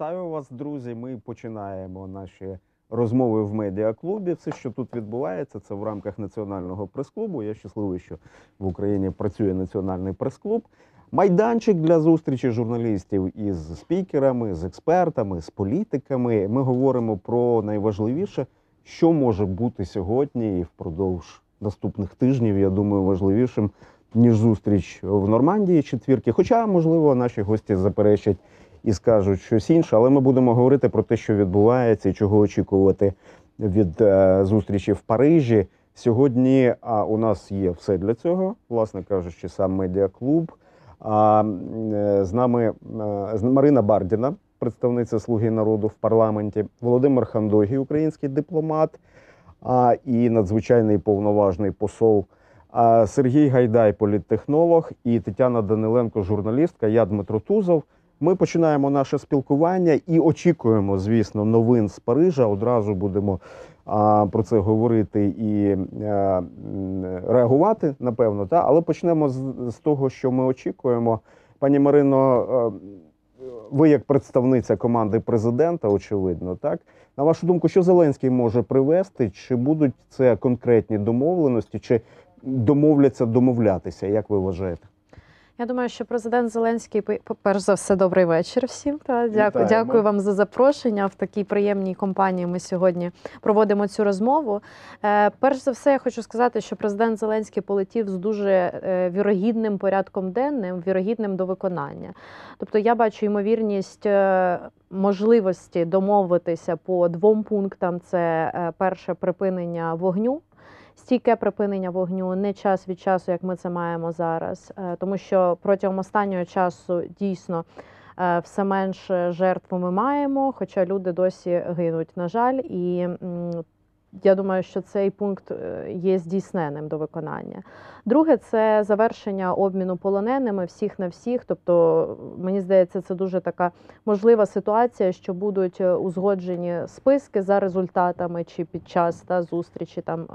Вітаю вас, друзі. Ми починаємо наші розмови в медіаклубі. Все, що тут відбувається, це в рамках національного прес-клубу. Я щасливий, що в Україні працює національний прес-клуб. Майданчик для зустрічі журналістів із спікерами, з експертами, з політиками. Ми говоримо про найважливіше, що може бути сьогодні і впродовж наступних тижнів. Я думаю, важливішим ніж зустріч в Нормандії четвірки. Хоча, можливо, наші гості заперечать і скажуть щось інше, але ми будемо говорити про те, що відбувається, і чого очікувати від е, зустрічі в Парижі. Сьогодні а, у нас є все для цього, власне кажучи, сам медіаклуб. А е, з нами е, з- Марина Бардіна, представниця Слуги народу в парламенті, Володимир Хандогій, український дипломат, а, і надзвичайний повноважний посол. Сергій Гайдай, політтехнолог, і Тетяна Даниленко, журналістка. Я Дмитро Тузов. Ми починаємо наше спілкування і очікуємо, звісно, новин з Парижа. Одразу будемо а, про це говорити і е, м, реагувати, напевно. Та? Але почнемо з, з того, що ми очікуємо. Пані Марино, е, ви як представниця команди президента, очевидно, так? На вашу думку, що Зеленський може привести? Чи будуть це конкретні домовленості, чи домовляться домовлятися? Як ви вважаєте? Я думаю, що президент Зеленський, пе- перш за все, добрий вечір всім. Та дякую, дякую вам за запрошення. В такій приємній компанії ми сьогодні проводимо цю розмову. Е, перш за все, я хочу сказати, що президент Зеленський полетів з дуже е, вірогідним порядком денним, вірогідним до виконання. Тобто, я бачу ймовірність е, можливості домовитися по двом пунктам: це е, перше припинення вогню. Стійке припинення вогню не час від часу, як ми це маємо зараз, Е, тому що протягом останнього часу дійсно е, все менше жертв ми маємо, хоча люди досі гинуть, на жаль, і я думаю, що цей пункт е, є здійсненим до виконання. Друге, це завершення обміну полоненими всіх на всіх. Тобто, мені здається, це дуже така можлива ситуація, що будуть е, узгоджені списки за результатами чи під час та зустрічі там е,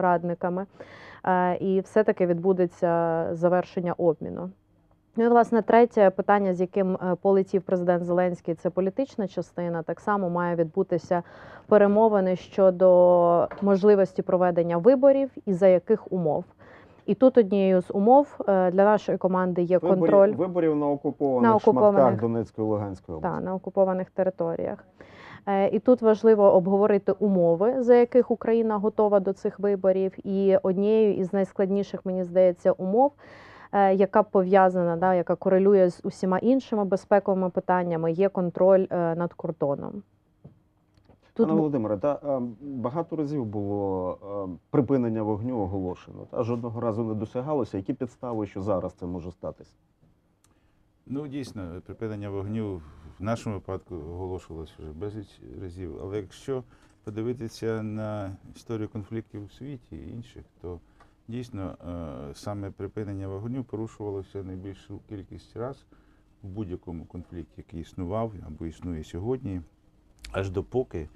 радниками, і все-таки відбудеться завершення обміну. Ну і власне третє питання, з яким е, полетів президент Зеленський, це політична частина. Так само має відбутися перемовини щодо можливості проведення виборів і за яких умов. І тут однією з умов е, для нашої команди є контроль Виборів, на окупованих, На окупованих. шматках Донецької Луганської області. та, на окупованих територіях. Е, І тут важливо обговорити умови, за яких Україна готова до цих виборів. І однією із найскладніших, мені здається, умов, яка пов'язана, да, яка корелює з усіма іншими безпековими питаннями, є контроль е, над кордоном. Тут Пане Володимире, та е, багато разів було е, припинення вогню оголошено, та жодного разу не досягалося. Які підстави, що зараз це може статися? Ну, дійсно, припинення вогню в нашому випадку оголошувалося вже безліч разів. Але якщо подивитися на історію конфліктів у світі і інших, то дійсно е, саме припинення вогню порушувалося найбільшу кількість раз в будь-якому конфлікті, який існував або існує сьогодні, аж допоки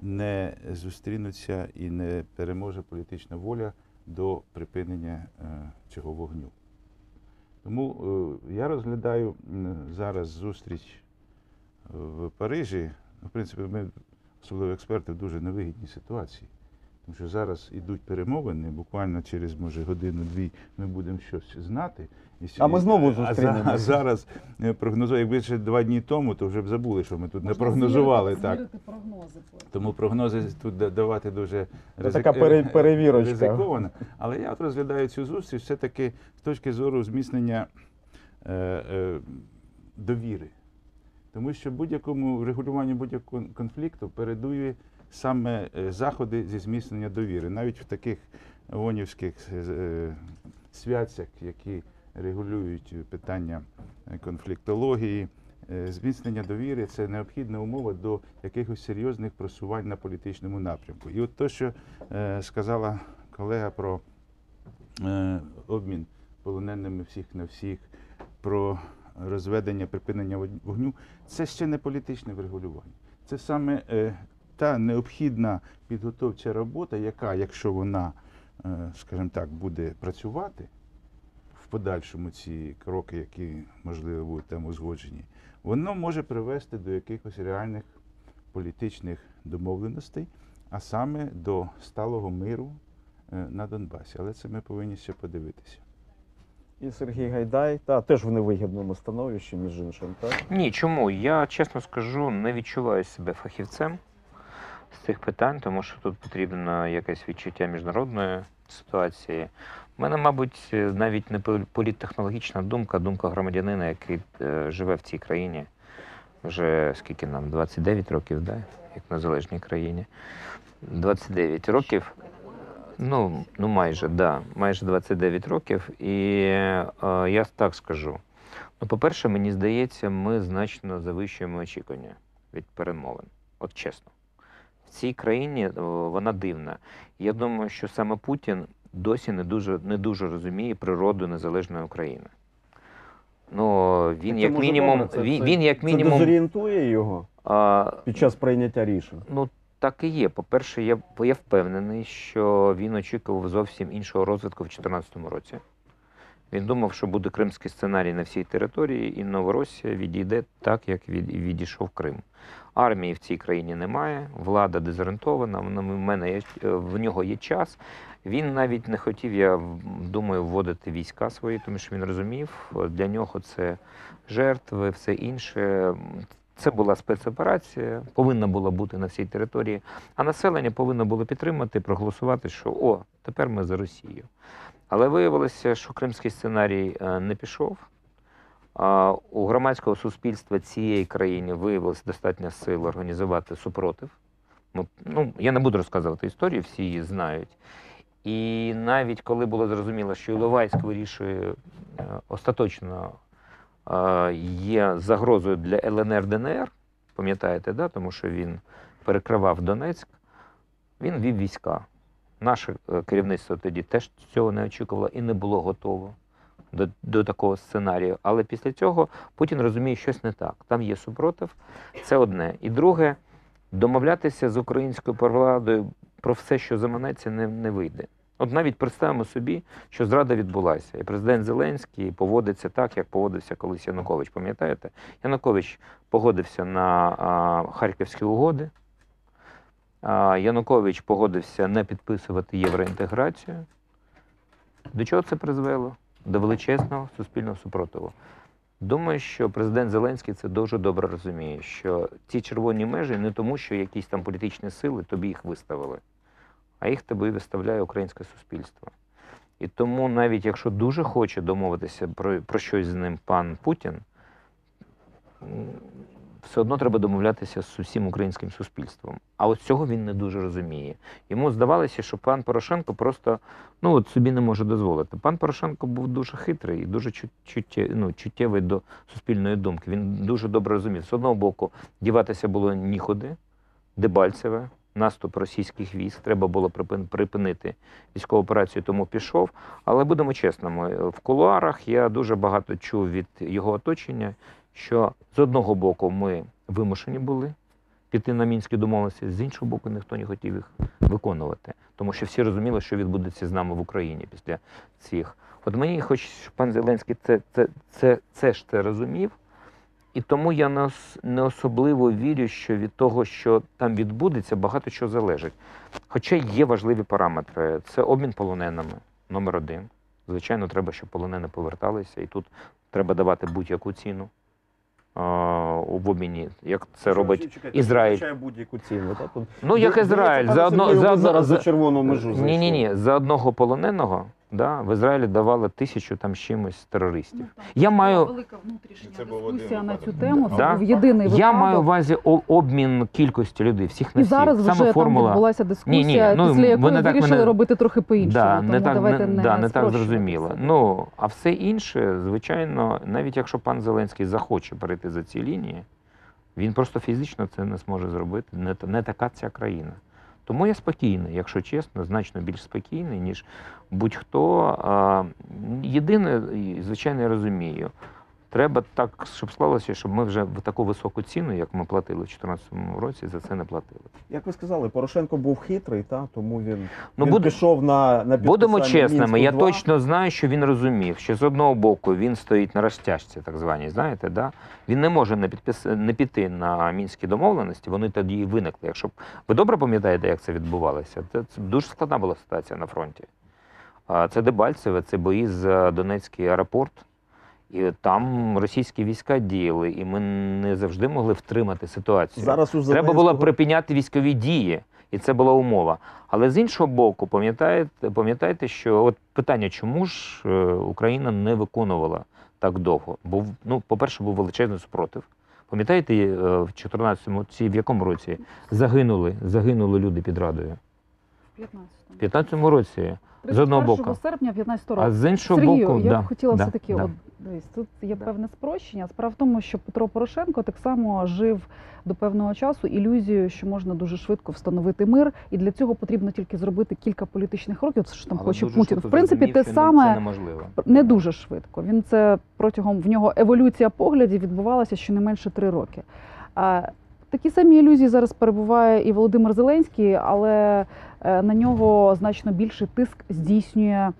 не зустрінуться і не переможе політична воля до припинення е, цього вогню. Тому е, я розглядаю зараз зустріч в Парижі. Ну, В принципі, ми, особливо експерти, в дуже невигідній ситуації. Тому що зараз йдуть перемовини, буквально через, може, годину-дві ми будемо щось знати. І А ми знову а за- зустрінемося. А зараз е, прогнозую, якби ще два дні тому, то вже б забули, що ми тут не прогнозували звірити- так. прогнози. Тому прогнози тут давати дуже Це така пере- перевірочка. ризиковано. Але я от розглядаю цю зустріч все-таки з точки зору зміцнення е, е, довіри. Тому що будь-якому регулюванню будь-якого конфлікту передує саме е, заходи зі зміцнення довіри. Навіть в таких вонівських е, святцях, які регулюють питання е, конфліктології, е, зміцнення довіри це необхідна умова до якихось серйозних просувань на політичному напрямку. І от те, що е, сказала колега про е, обмін полоненими всіх на всіх, про розведення, припинення вогню, це ще не політичне врегулювання. Це саме е, та необхідна підготовча робота, яка, якщо вона, е, скажімо так, буде працювати в подальшому ці кроки, які можливо будуть там узгоджені, воно може привести до якихось реальних політичних домовленостей, а саме до сталого миру е, на Донбасі. Але це ми повинні ще подивитися. І Сергій Гайдай, та теж в невигідному становищі, між іншим, так? Ні, чому? Я чесно скажу, не відчуваю себе фахівцем з цих питань, тому що тут потрібно якесь відчуття міжнародної ситуації. У мене, мабуть, навіть не пол- політтехнологічна думка, думка громадянина, який е, живе в цій країні вже скільки нам? 29 років, да? як в незалежній країні. 29 років. Ну, ну майже, да, майже 29 років. І е, я так скажу. Ну, по-перше, мені здається, ми значно завищуємо очікування від перемовин. От чесно. В цій країні вона дивна. Я думаю, що саме Путін досі не дуже, не дуже розуміє природу незалежної України. Ну, він, Це як мінімум, це- він, це- він як Це дезорієнтує його А, під час прийняття рішень. Ну, так і є. По-перше, я, я впевнений, що він очікував зовсім іншого розвитку в 2014 році. Він думав, що буде кримський сценарій на всій території, і Новоросія відійде так, як від, відійшов Крим. Армії в цій країні немає, влада дезорієнтована, в, мене є, е, в нього є час. Він навіть не хотів, я думаю, вводити війська свої, тому що він розумів, е, для нього це жертви, все інше. Це була спецоперація, повинна була бути на всій території, а населення повинно було підтримати, проголосувати, що о, тепер ми за Росію. Але виявилося, що кримський сценарій е, не пішов. У громадського суспільства цієї країни виявилось достатньо сил організувати супротив. Ну, я не буду розказувати історію, всі її знають. І навіть коли було зрозуміло, що Іловайськ вирішує е, остаточно е, є загрозою для ЛНР ДНР, пам'ятаєте, да? тому що він перекривав Донецьк, він вів війська. Наше е, керівництво тоді теж цього не очікувало і не було готово до, до такого сценарію. Але після цього Путін розуміє, що щось не так. Там є супротив, це одне. І друге, домовлятися з українською владою про все, що заманеться, не, не вийде. От навіть представимо собі, що зрада відбулася, і президент Зеленський поводиться так, як поводився колись Янукович. Пам'ятаєте? Янукович погодився на а, Харківські угоди. А, Янукович погодився не підписувати євроінтеграцію. До чого це призвело? До величезного суспільного супротиву. Думаю, що президент Зеленський це дуже добре розуміє, що ці червоні межі не тому, що якісь там політичні сили тобі їх виставили, а їх тобі виставляє українське суспільство. І тому, навіть якщо дуже хоче домовитися про, про щось з ним пан Путін, все одно треба домовлятися з усім українським суспільством. А от цього він не дуже розуміє. Йому здавалося, що пан Порошенко просто ну, от собі не може дозволити. Пан Порошенко був дуже хитрий і дуже чут, ну, чуттєвий до суспільної думки. Він дуже добре розумів. З одного боку, діватися було нікуди, Дебальцеве, наступ російських військ, треба було припин- припинити військову операцію, тому пішов. Але будемо чесними, в кулуарах я дуже багато чув від його оточення, що з одного боку ми вимушені були піти на мінські домовленості, з іншого боку, ніхто не хотів їх виконувати, тому що всі розуміли, що відбудеться з нами в Україні після цих. От мені хоч пан Зеленський це, це, це, це ж це розумів, і тому я не, особливо вірю, що від того, що там відбудеться, багато чого залежить. Хоча є важливі параметри. Це обмін полоненими, номер один. Звичайно, треба, щоб полонени поверталися, і тут треба давати будь-яку ціну в обміні, як це робить Чекайте, Ізраїль. Включає будь-яку ціну. Так? Ну, як Ізраїль, за одно- за одно- за за- червону межу Ні, ні, ні. За одного полоненого да, в Ізраїлі давали тисячу там з чимось терористів. Я маю- велика внутрішня Це дискусія на цю тему. Це був єдиний випадок. Я маю в увазі обмін кількості людей, всіх на І зараз Саме вже там формула. відбулася дискусія, Ні, ні, ну, після якої вони так вирішили мене- робити трохи по-іншому. Да, тому не так, давайте не, не, да, не так зрозуміло. Ну, а все інше, звичайно, навіть якщо пан Зеленський захоче перейти за ці лінії, він просто фізично це не зможе зробити. Не, та- не така ця країна. Тому я спокійний, якщо чесно, значно більш спокійний, ніж будь-хто. Єдине, звичайно, я розумію. Треба так, щоб склалося, щоб ми вже в таку високу ціну, як ми платили в 2014 році, за це не платили. Як ви сказали, Порошенко був хитрий, та тому він, Ну, він буде- пішов на, на Будемо чесними, я точно знаю, що він розумів, що з одного боку він стоїть на розтяжці, так званій, знаєте, да? він не може не, підпис... не піти на мінські домовленості, вони тоді і виникли. Якщо б ви добре пам'ятаєте, як це відбувалося, це, дуже складна була ситуація на фронті. Це Дебальцеве, це бої за Донецький аеропорт. І там російські війська діяли, і ми не завжди могли втримати ситуацію. Зараз у Треба було припиняти військові дії, і це була умова. Але з іншого боку, пам'ятаєте, пам'ятаєте, що от питання, чому ж е, Україна не виконувала так довго? Був, ну, по-перше, був величезний супротив. Пам'ятаєте, е, в 14-му, ці в якому році загинули, загинули люди під Радою? В 15-му. В 15-му році. З одного боку. серпня 15 року. А з іншого Сергію, боку, я да, б хотіла да, все-таки, да. Дивись, тут є Да. певне спрощення. Справа в тому, що Петро Порошенко так само жив до певного часу ілюзією, що можна дуже швидко встановити мир, і для цього потрібно тільки зробити кілька політичних років. Це ж там Але хоче Путін. В принципі, те саме це неможливо. не дуже швидко. Він це протягом в нього еволюція поглядів відбувалася щонайменше три роки. А, Такі самі ілюзії зараз перебуває і Володимир Зеленський, але е, на нього значно більший тиск здійснює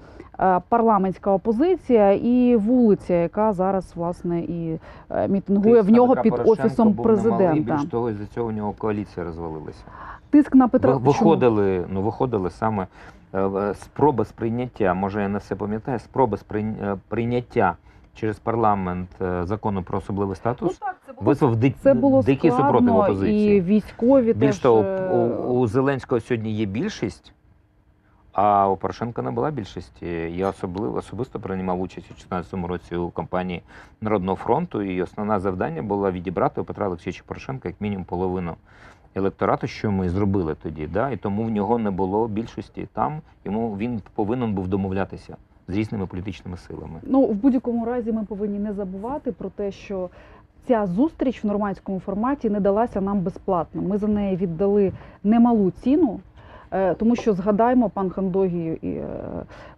парламентська опозиція і вулиця, яка зараз власне і е, мітингує в Тиск на нього під Порошенка офісом був президента. Більш того, з-за цього у нього коаліція розвалилася. Тиск на Петра Ви- Чому? ну виходили саме е, е, спроба сприйняття. Може, я не все пам'ятаю. Спроба сприйня- е, через парламент е, закону про особливий статус Ну, так, визвав ди- Це було дикий супротив опозиції. і військові Більш теж того, е, у, у Зеленського сьогодні є більшість, а у Порошенка не була більшості. Я особливо особисто приймав участь у 2014 році у кампанії Народного фронту, і основне завдання було відібрати у Петра Олексійовича Порошенка як мінімум половину електорату, що ми зробили тоді. Да? І тому в нього не було більшості там. Йому він повинен був домовлятися з різними політичними силами. Ну, в будь-якому разі ми повинні не забувати про те, що ця зустріч в нормандському форматі не далася нам безплатно. Ми за неї віддали немалу ціну. Е, Тому що згадаймо, пан Хандогі і е,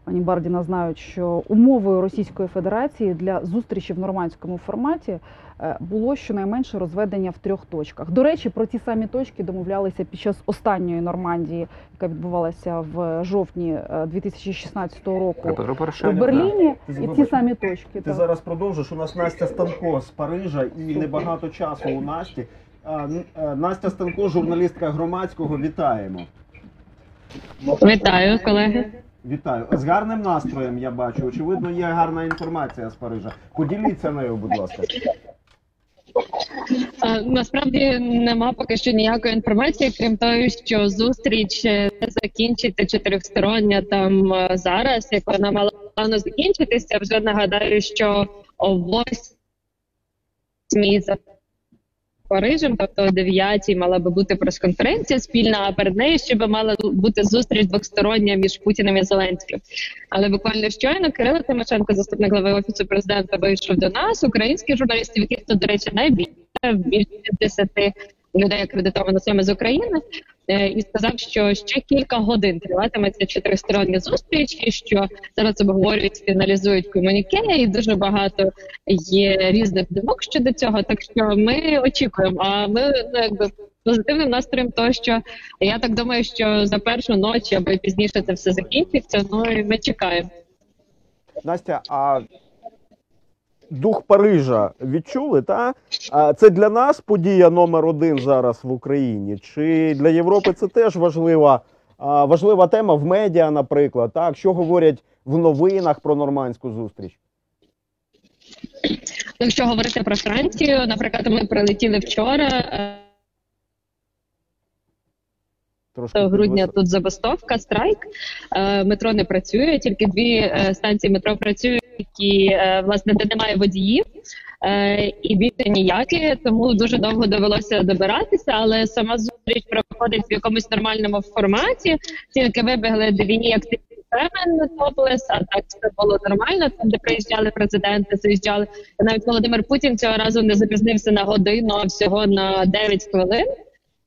пані Бардіна знають, що умовою Російської Федерації для зустрічі в нормандському форматі е, було щонайменше розведення в трьох точках. До речі, про ті самі точки домовлялися під час останньої Нормандії, яка відбувалася в жовтні е, 2016 року в Берліні. І ті самі точки. Ти так. зараз продовжиш. У нас Настя Станко з Парижа і небагато часу у Насті. Настя Станко, журналістка громадського. Вітаємо. Вітаю, колеги. Вітаю. З гарним настроєм я бачу. Очевидно, є гарна інформація з Парижа. Поділіться нею, будь ласка. А, Насправді нема поки що ніякої інформації, крім того, що зустріч не закінчиться чотирьохстороння там е, зараз, як вона мала плану закінчитися. Вже нагадаю, що о восьмій за Парижем, тобто о 9 мала би бути прес-конференція спільна, а перед нею ще би мала бути зустріч двостороння між Путіним і Зеленським. Але буквально щойно Кирило Тимошенко, заступник глави офісу президента, вийшов до нас, українських журналістів, яких тут, до речі, найбільше більше 10 людей акредитовано саме з України, е, і сказав, що ще кілька годин триватиметься чотиристороння зустріч, і що зараз обговорюють, фіналізують комуніке, і дуже багато є різних думок щодо цього. Так що ми очікуємо. А ми ну, якби позитивним настроєм, того, що я так думаю, що за першу ніч або пізніше це все закінчиться. Ну і ми чекаємо. Настя, а дух Парижа відчули, та? А це для нас подія номер один зараз в Україні. Чи для Європи це теж важлива, важлива тема в медіа, наприклад, так? Що говорять в новинах про нормандську зустріч? Якщо говорити про Францію, наприклад, ми прилетіли вчора. е, Трошки грудня тут забастовка, страйк. Е, Метро не працює, тільки дві е, станції метро працюють, які е, власне де немає водіїв. Е, І більше ніякі, тому дуже довго довелося добиратися. Але сама зустріч проходить в якомусь нормальному форматі. Тільки вибігли дві активні Фемен топлес, а так все було нормально. Там, де приїжджали президенти, заїжджали. Навіть Володимир Путін цього разу не запізнився на годину, а всього на 9 хвилин.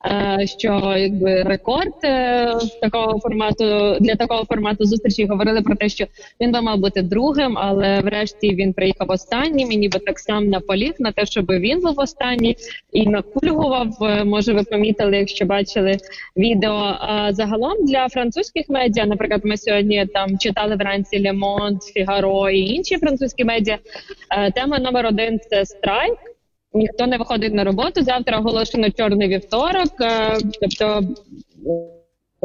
Е, що якби рекорд е, такого формату для такого формату зустрічі говорили про те, що він би мав бути другим, але врешті він приїхав останнім і ніби так сам наполіг на те, щоб він був останній і накульгував. Е, Може, ви помітили, якщо бачили відео. А загалом для французьких медіа, наприклад, ми сьогодні там читали вранці Monde, Figaro і інші французькі медіа. Тема номер один це страйк. Ніхто не виходить на роботу. Завтра оголошено чорний вівторок, е, тобто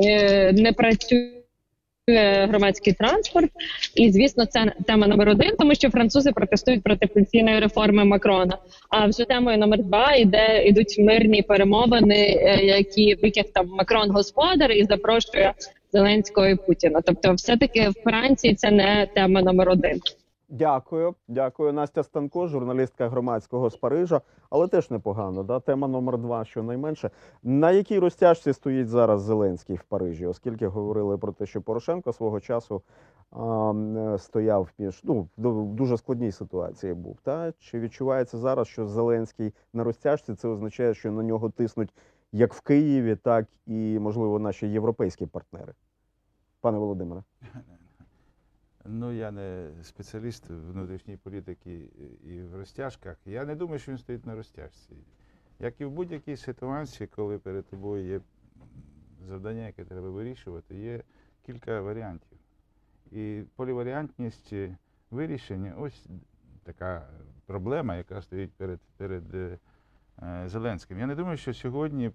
е, не працює громадський транспорт. І звісно, це тема номер один, тому що французи протестують проти пенсійної реформи Макрона. А вже темою номер два йде ідуть мирні перемовини, е, які в яких там Макрон господар і запрошує Зеленського і Путіна. Тобто, все таки в Франції це не тема номер один. Дякую, дякую. Настя Станко, журналістка громадського з Парижа, але теж непогано. Да? Тема номер два, щонайменше. На якій розтяжці стоїть зараз Зеленський в Парижі, оскільки говорили про те, що Порошенко свого часу а, стояв між ну в дуже складній ситуації був. Та чи відчувається зараз, що Зеленський на розтяжці? Це означає, що на нього тиснуть як в Києві, так і можливо наші європейські партнери. Пане Володимире. Ну, я не спеціаліст внутрішньої політики і в розтяжках. Я не думаю, що він стоїть на розтяжці. Як і в будь-якій ситуації, коли перед тобою є завдання, яке треба вирішувати, є кілька варіантів. І поліваріантність вирішення ось така проблема, яка стоїть перед, перед е, Зеленським. Я не думаю, що сьогодні е,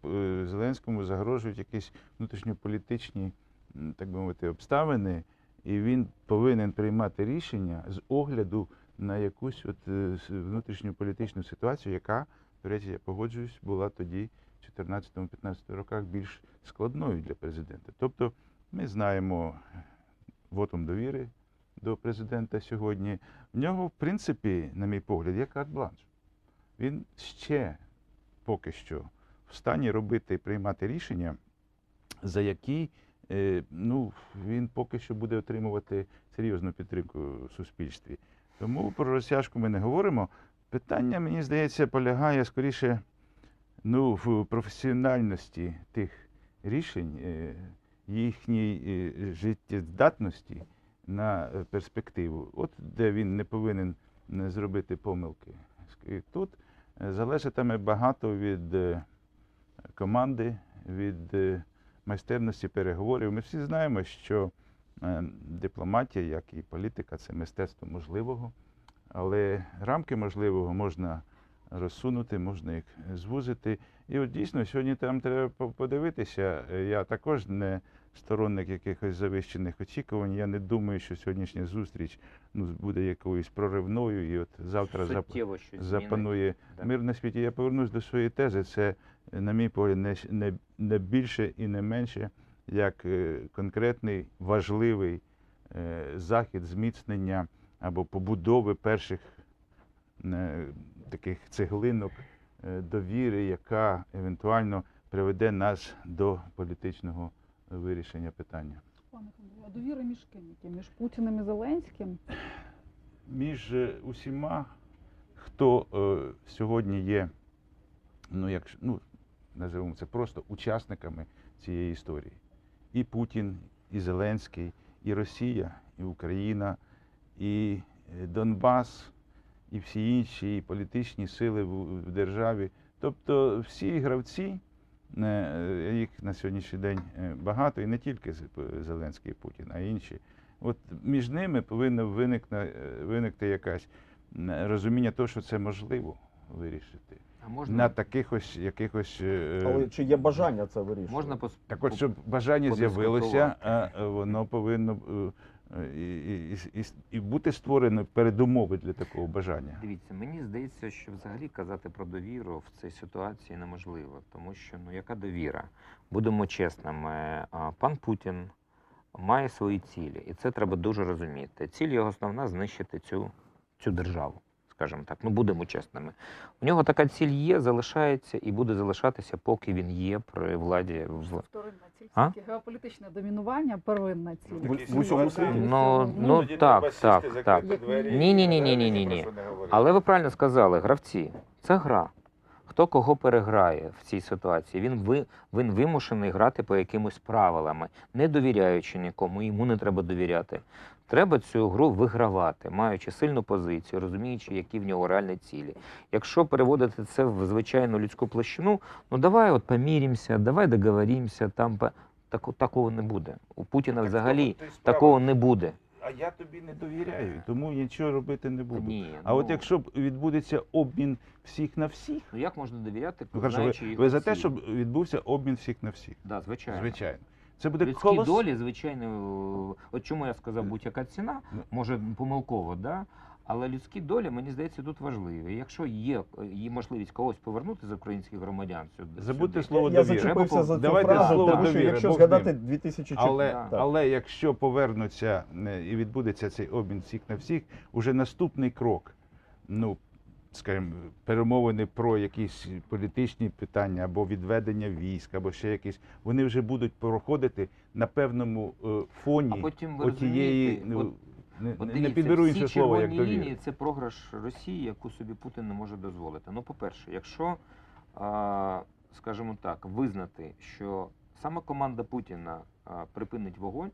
Зеленському загрожують якісь внутрішньополітичні, так би мовити, обставини, і він повинен приймати рішення з огляду на якусь от е, с- внутрішньополітичну ситуацію, яка, до речі, я погоджуюсь, була тоді, в 14-15 роках, більш складною для президента. Тобто ми знаємо вотом довіри до президента сьогодні. В нього, в принципі, на мій погляд, є карт-бланш. Він ще поки що в стані робити і приймати рішення, за які ну, він поки що буде отримувати серйозну підтримку в суспільстві. Тому про розтяжку ми не говоримо. Питання, мені здається, полягає скоріше ну, в професіональності тих рішень, е, їхній е, життєздатності на е, перспективу. От де він не повинен зробити помилки. Тут е, залежатиме багато від е, команди, від е, майстерності переговорів. Ми всі знаємо, що е, дипломатія, як і політика, це мистецтво можливого, але рамки можливого можна розсунути, можна їх звузити. І от дійсно сьогодні там треба подивитися. Е, Я також не сторонник якихось завищених очікувань. Я не думаю, що сьогоднішня зустріч ну, буде якоюсь проривною, і от завтра зап... Запанує Да. мир на світі. Я повернусь до своєї тези. Це, на мій погляд, не, не, не більше і не менше, як е, конкретний важливий е, захід зміцнення або побудови перших е, таких цеглинок довіри, яка евентуально приведе нас до політичного вирішення питання. Пане а довіра між ким? Між Путіним і Зеленським? між е, усіма, хто е, сьогодні є, ну як ну, називаємо це просто учасниками цієї історії. І Путін, і Зеленський, і Росія, і Україна, і е, Донбас, і всі інші і політичні сили в, в державі. Тобто всі гравці, їх на сьогоднішній день е, багато, і не тільки З- Зеленський і Путін, а й інші. От між ними повинно виникне, е, виникти якась м, розуміння того, що це можливо вирішити. А можна, На таких ось якихось. е, Але чи є бажання це вирішувати? можна пос... так от, щоб бажання з'явилося, а, е, воно повинно е, е, і, і, і, і бути створено передумови для такого бажання. Дивіться, мені здається, що взагалі казати про довіру в цій ситуації неможливо, тому що ну яка довіра? Будемо чесними, пан Путін має свої цілі, і це треба дуже розуміти. Ціль його основна знищити цю, цю державу, скажімо так. Ну будемо чесними. У нього така ціль є, залишається і буде залишатися, поки він є при владі в Вторинна ціль. А? Геополітичне домінування первинна ціль. В- в усьому світі? Ну, ну так, так, так. Ні, ні, ні, ні, ні, ні, ні. Але ви правильно сказали, гравці, це гра. Хто кого переграє в цій ситуації? Він ви, він вимушений грати по якимось правилами, не довіряючи нікому, йому не треба довіряти. Треба цю гру вигравати, маючи сильну позицію, розуміючи, які в нього реальні цілі. Якщо переводити це в звичайну людську площину, ну давай от помірімося, давай договоримося, там по- тако- такого не буде. У Путіна взагалі такого не буде. А я тобі не довіряю, тому нічого робити не буду. Ні, А от ну, якщо б відбудеться обмін всіх на всіх, ну як можна довіряти, ну хорошо, ви, їх ви за те, щоб відбувся обмін всіх на всіх. да, звичайно. Звичайно. Це буде Людські колос... долі, звичайно, от чому я сказав будь-яка ціна, Ну. може помилково, да? але людські долі, мені здається, тут важливі. Якщо є, є можливість когось повернути з українських громадян сюди, Забудьте сюди, слово Я довіра. зачепився за цю Давайте фразу, слово тому що якщо Бог згадати ним. 2004 Але, Так. але якщо повернуться е, і відбудеться цей обмін всіх на всіх, уже наступний крок, ну скажімо, перемовини про якісь політичні питання або відведення військ, або ще якісь, вони вже будуть проходити на певному е, фоні а потім ви отієї. Ну, от, не, от не підберу інше слово, як червоні лінії це програш Росії, яку собі Путін не може дозволити. Ну, по-перше, якщо, скажімо так, визнати, що саме команда Путіна припинить вогонь,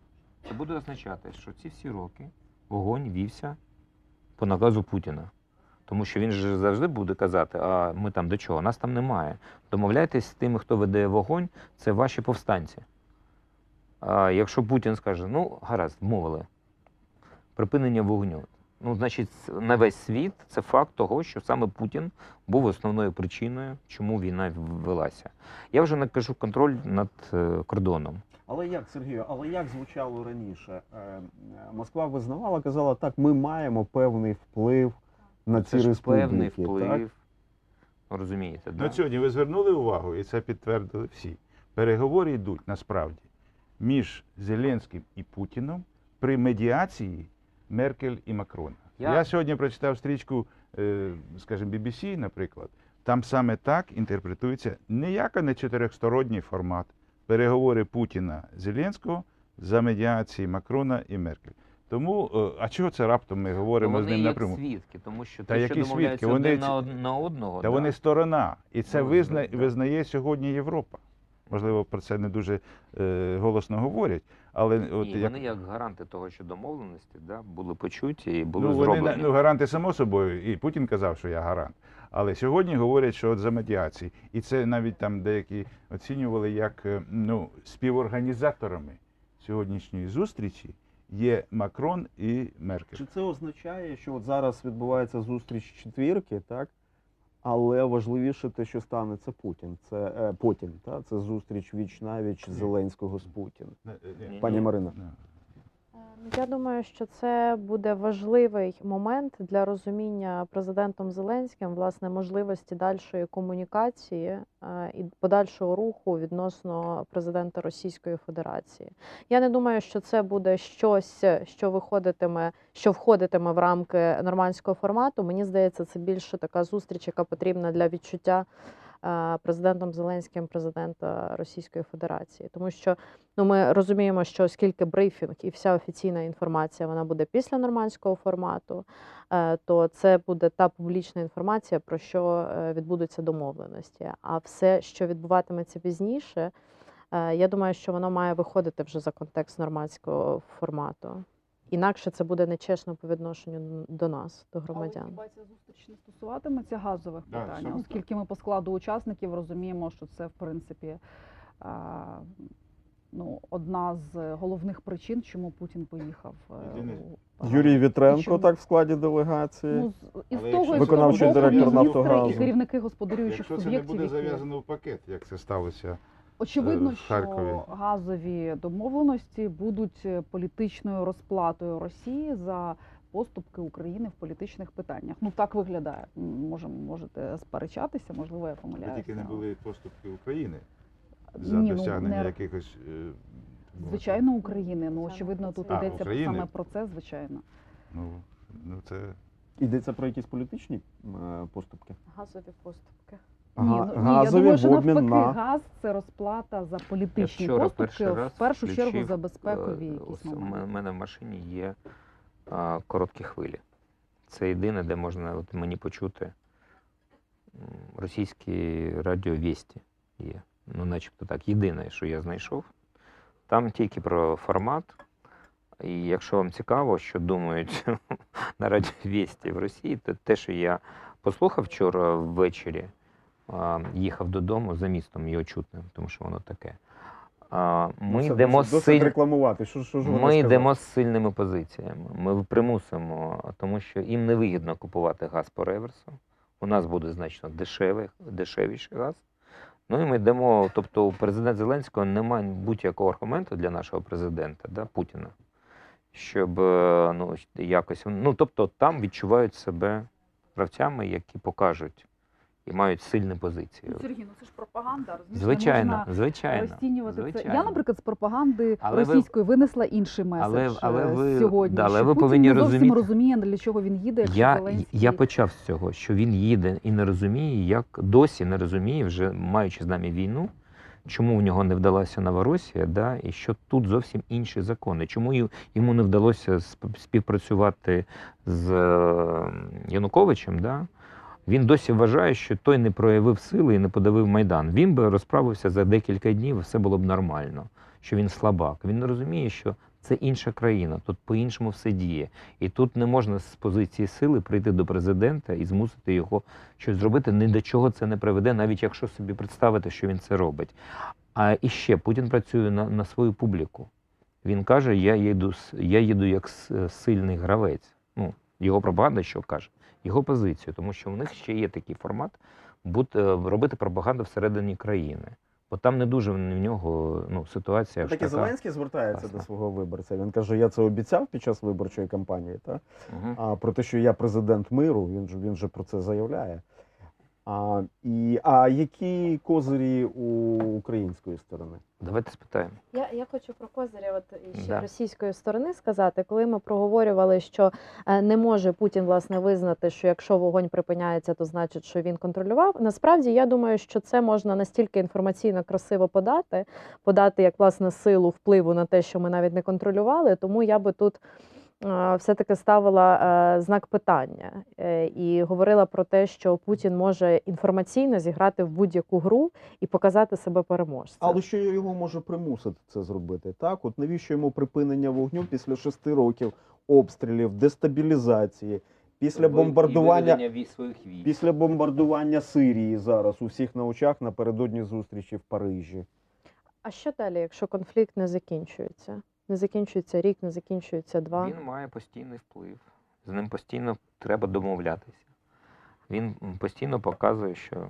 це буде означати, що ці всі роки вогонь вівся по наказу Путіна. Тому що він же завжди буде казати, а ми там до чого? Нас там немає. Домовляйтесь з тими, хто веде вогонь, це ваші повстанці. А якщо Путін скаже, ну гаразд, мовили, припинення вогню. Ну, значить, на весь світ це факт того, що саме Путін був основною причиною, чому війна велася. Я вже не кажу контроль над е, кордоном. Але як, Сергію, але як звучало раніше? Е, е, Москва визнавала, казала, так, ми маємо певний вплив на Це ці ж республіки. певний Так? вплив. Розумієте, Ну, да? сьогодні ви звернули увагу, і це підтвердили всі. Переговори йдуть насправді між Зеленським і Путіном при медіації Меркель і Макрона. Я, Я- сьогодні прочитав стрічку, е, скажімо, BBC, наприклад. Там саме так інтерпретується ніяка не чотирьохсторонній формат. Переговори Путіна Зеленського за медіації Макрона і Меркель. Тому, е, а чого це раптом ми говоримо Ну, з вони ним напряму? свідки, тому що Та те, які що свідки? Вони один на, на одного, Та да. вони сторона, і це Ну, визна... да. визнає сьогодні Європа. Можливо, про це не дуже е, голосно говорять, але от Ні, як вони як гаранти того, що домовленості да, були почуті і були ну, вони зроблені. ну, гаранти само собою, і Путін казав, що я гарант. Але сьогодні говорять, що от за медіації, і це навіть там деякі оцінювали як е, ну, співорганізаторами сьогоднішньої зустрічі є Макрон і Меркель. Чи це означає, що от зараз відбувається зустріч четвірки, так? Але важливіше те, що станеться Путін. Це е, Путін, та Це зустріч віч навіч Зеленського з Путіним. Е, е, Ні, Пані ні. Марина. Я думаю, що це буде важливий момент для розуміння президентом Зеленським власне можливості дальшої комунікації е, і подальшого руху відносно президента Російської Федерації. Я не думаю, що це буде щось, що виходитиме, що входитиме в рамки нормандського формату. Мені здається, це більше така зустріч, яка потрібна для відчуття президентом Зеленським президента Російської Федерації, тому що Ну, ми розуміємо, що оскільки брифінг і вся офіційна інформація вона буде після нормандського формату, е, то це буде та публічна інформація, про що е, відбудуться домовленості. А все, що відбуватиметься пізніше, е, я думаю, що воно має виходити вже за контекст нормандського формату. Інакше це буде нечесно по відношенню до нас, до громадян. хіба ця зустріч не стосуватиметься газових Да, питань, оскільки ми по складу учасників розуміємо, що це в принципі а, ну, одна з головних причин, чому Путін поїхав. е, у Юрій Вітренко Чому? так в складі делегації. Ну, з- із Але того, Виконавчий директор «Нафтогазу». керівники господарюючих Якщо це не буде зав'язано в пакет, як це сталося. Очевидно, що газові домовленості будуть е, політичною розплатою Росії за поступки України в політичних питаннях. Ну так виглядає. М, Можемо можете сперечатися, можливо, я Це помиляюся. тільки не були поступки України за Ні, ну, досягнення не- якихось. е, Звичайно, України. Ну очевидно, тут. А, йдеться України? саме про це, звичайно. Ну, ну це Йдеться про якісь політичні е, поступки. Газові поступки. Ні, ну, ні, я думаю, що в обмін навпаки, на газ це розплата за політичні вчора поступки, перший раз в першу чергу за безпекові Е, якісь ось У мене в машині є а, короткі хвилі. Це єдине, де можна от мені почути російське радіо Вісті є. Ну, начебто так, єдине, що я знайшов. Там тільки про формат. І якщо вам цікаво, що думають на радіо Вісті в Росії, то те, що я послухав вчора ввечері, їхав додому за містом його чутно, тому що воно таке. Ми Ну, це йдемо досить, досить рекламувати. Що, що ж Ми йдемо з сильними позиціями. Ми примусимо, тому що їм не вигідно купувати газ по реверсу. У нас буде значно дешевий, дешевіший газ. Ну і ми йдемо. Тобто, у президента Зеленського немає будь-якого аргументу для нашого президента, да, Путіна, щоб е, ну, якось. Ну, тобто, там відчувають себе гравцями, які покажуть і мають сильні позиції. Сергій, ну це ж пропаганда. розумієш, Звичайно, можна звичайно. розцінювати це. Я, наприклад, з пропаганди Але ви- російської винесла інший меседж Але- але е, ви- сьогодні. да, але що ви Путін повинні не зовсім розуміти- розуміє, для чого він їде. якщо Я, Зеленський... я почав з цього, що він їде і не розуміє, як досі не розуміє, вже маючи з нами війну, чому в нього не вдалася Новоросія, да, і що тут зовсім інші закони. Чому йому не вдалося співпрацювати з е, Януковичем? Да? Він досі вважає, що той не проявив сили і не подавив Майдан. Він би розправився за декілька днів, все було б нормально, що він слабак. Він не розуміє, що це інша країна, тут по-іншому все діє. І тут не можна з позиції сили прийти до президента і змусити його щось зробити. Ні до чого це не приведе, навіть якщо собі представити, що він це робить. А і ще Путін працює на, на свою публіку. Він каже: Я їду, я їду як сильний гравець. Ну, його пропаганда, що каже, його позицію, тому що в них ще є такий формат бути, робити пропаганду всередині країни. Бо там не дуже в нього ну, ситуація. Так і. Зеленський звертається власна. до свого виборця. Він каже: я це обіцяв під час виборчої кампанії. Та? Угу. А про те, що я президент миру, він же він же про це заявляє. А, і, а які козирі у української сторони? Давайте спитаємо. Я, я хочу про козирі от ще Да. російської сторони сказати, коли ми проговорювали, що е, не може Путін власне визнати, що якщо вогонь припиняється, то значить, що він контролював. Насправді я думаю, що це можна настільки інформаційно красиво подати, подати як власне силу впливу на те, що ми навіть не контролювали. Тому я би тут. Все-таки ставила е, знак питання е, і говорила про те, що Путін може інформаційно зіграти в будь-яку гру і показати себе переможцем. Але що його може примусити це зробити? Так, от навіщо йому припинення вогню після шести років обстрілів, дестабілізації, після бомбардування після бомбардування Сирії зараз у всіх на очах напередодні зустрічі в Парижі. А що далі, якщо конфлікт не закінчується? Не закінчується рік, не закінчується два. Він має постійний вплив. З ним постійно треба домовлятися. Він постійно показує, що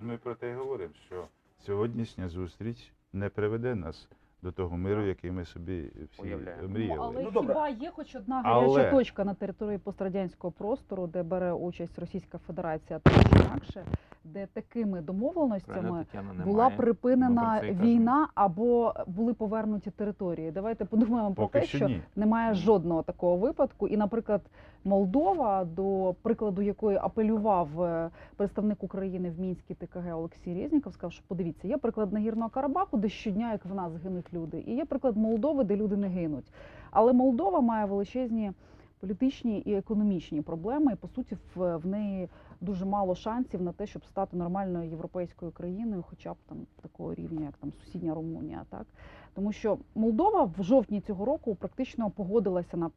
Ми про те й говоримо, що сьогоднішня зустріч не приведе нас до того миру, який ми собі всі Уявляємо. мріяли. Ну, але Ну, добре. хіба є хоч одна Але- гаряча точка на території пострадянського простору, де бере участь Російська Федерація, так чи інакше, де такими домовленостями немає. була припинена війна або були повернуті території. Давайте подумаємо про те, що що ні. немає жодного такого випадку. І, наприклад, Молдова, до прикладу якої апелював е, представник України в мінській ТКГ Олексій Резніков, сказав, що подивіться, є приклад Нагірного Карабаху, де щодня, як в нас гинуть люди, і є приклад Молдови, де люди не гинуть. Але Молдова має величезні політичні і економічні проблеми, і по суті в, в неї дуже мало шансів на те, щоб стати нормальною європейською країною, хоча б там такого рівня, як там сусідня Румунія, так тому що Молдова в жовтні цього року практично погодилася на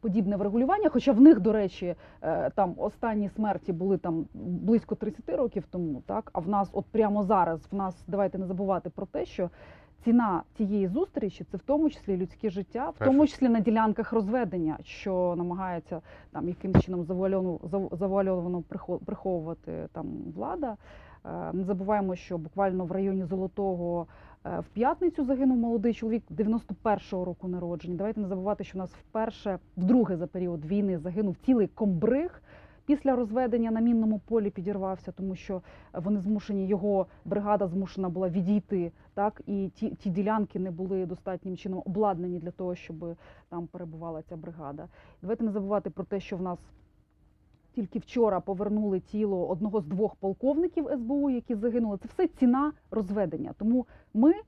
подібне врегулювання. Хоча в них, до речі, е, там останні смерті були там близько 30 років тому, так а в нас, от прямо зараз, в нас давайте не забувати про те, що. Ціна цієї зустрічі це в тому числі людське життя, в тому числі на ділянках розведення, що намагається там якимось чином завуальовано, зав- завуальовано приховувати там влада. Е, Не забуваємо, що буквально в районі Золотого е, в п'ятницю загинув молодий чоловік 91-го року народження. Давайте не забувати, що у нас вперше, вдруге за період війни загинув цілий комбриг. Після розведення на мінному полі підірвався, тому що вони змушені, його бригада змушена була відійти, так і ті, ті ділянки не були достатнім чином обладнані для того, щоб там перебувала ця бригада. Давайте не забувати про те, що в нас тільки вчора повернули тіло одного з двох полковників СБУ, які загинули. Це все ціна розведення. Тому ми е,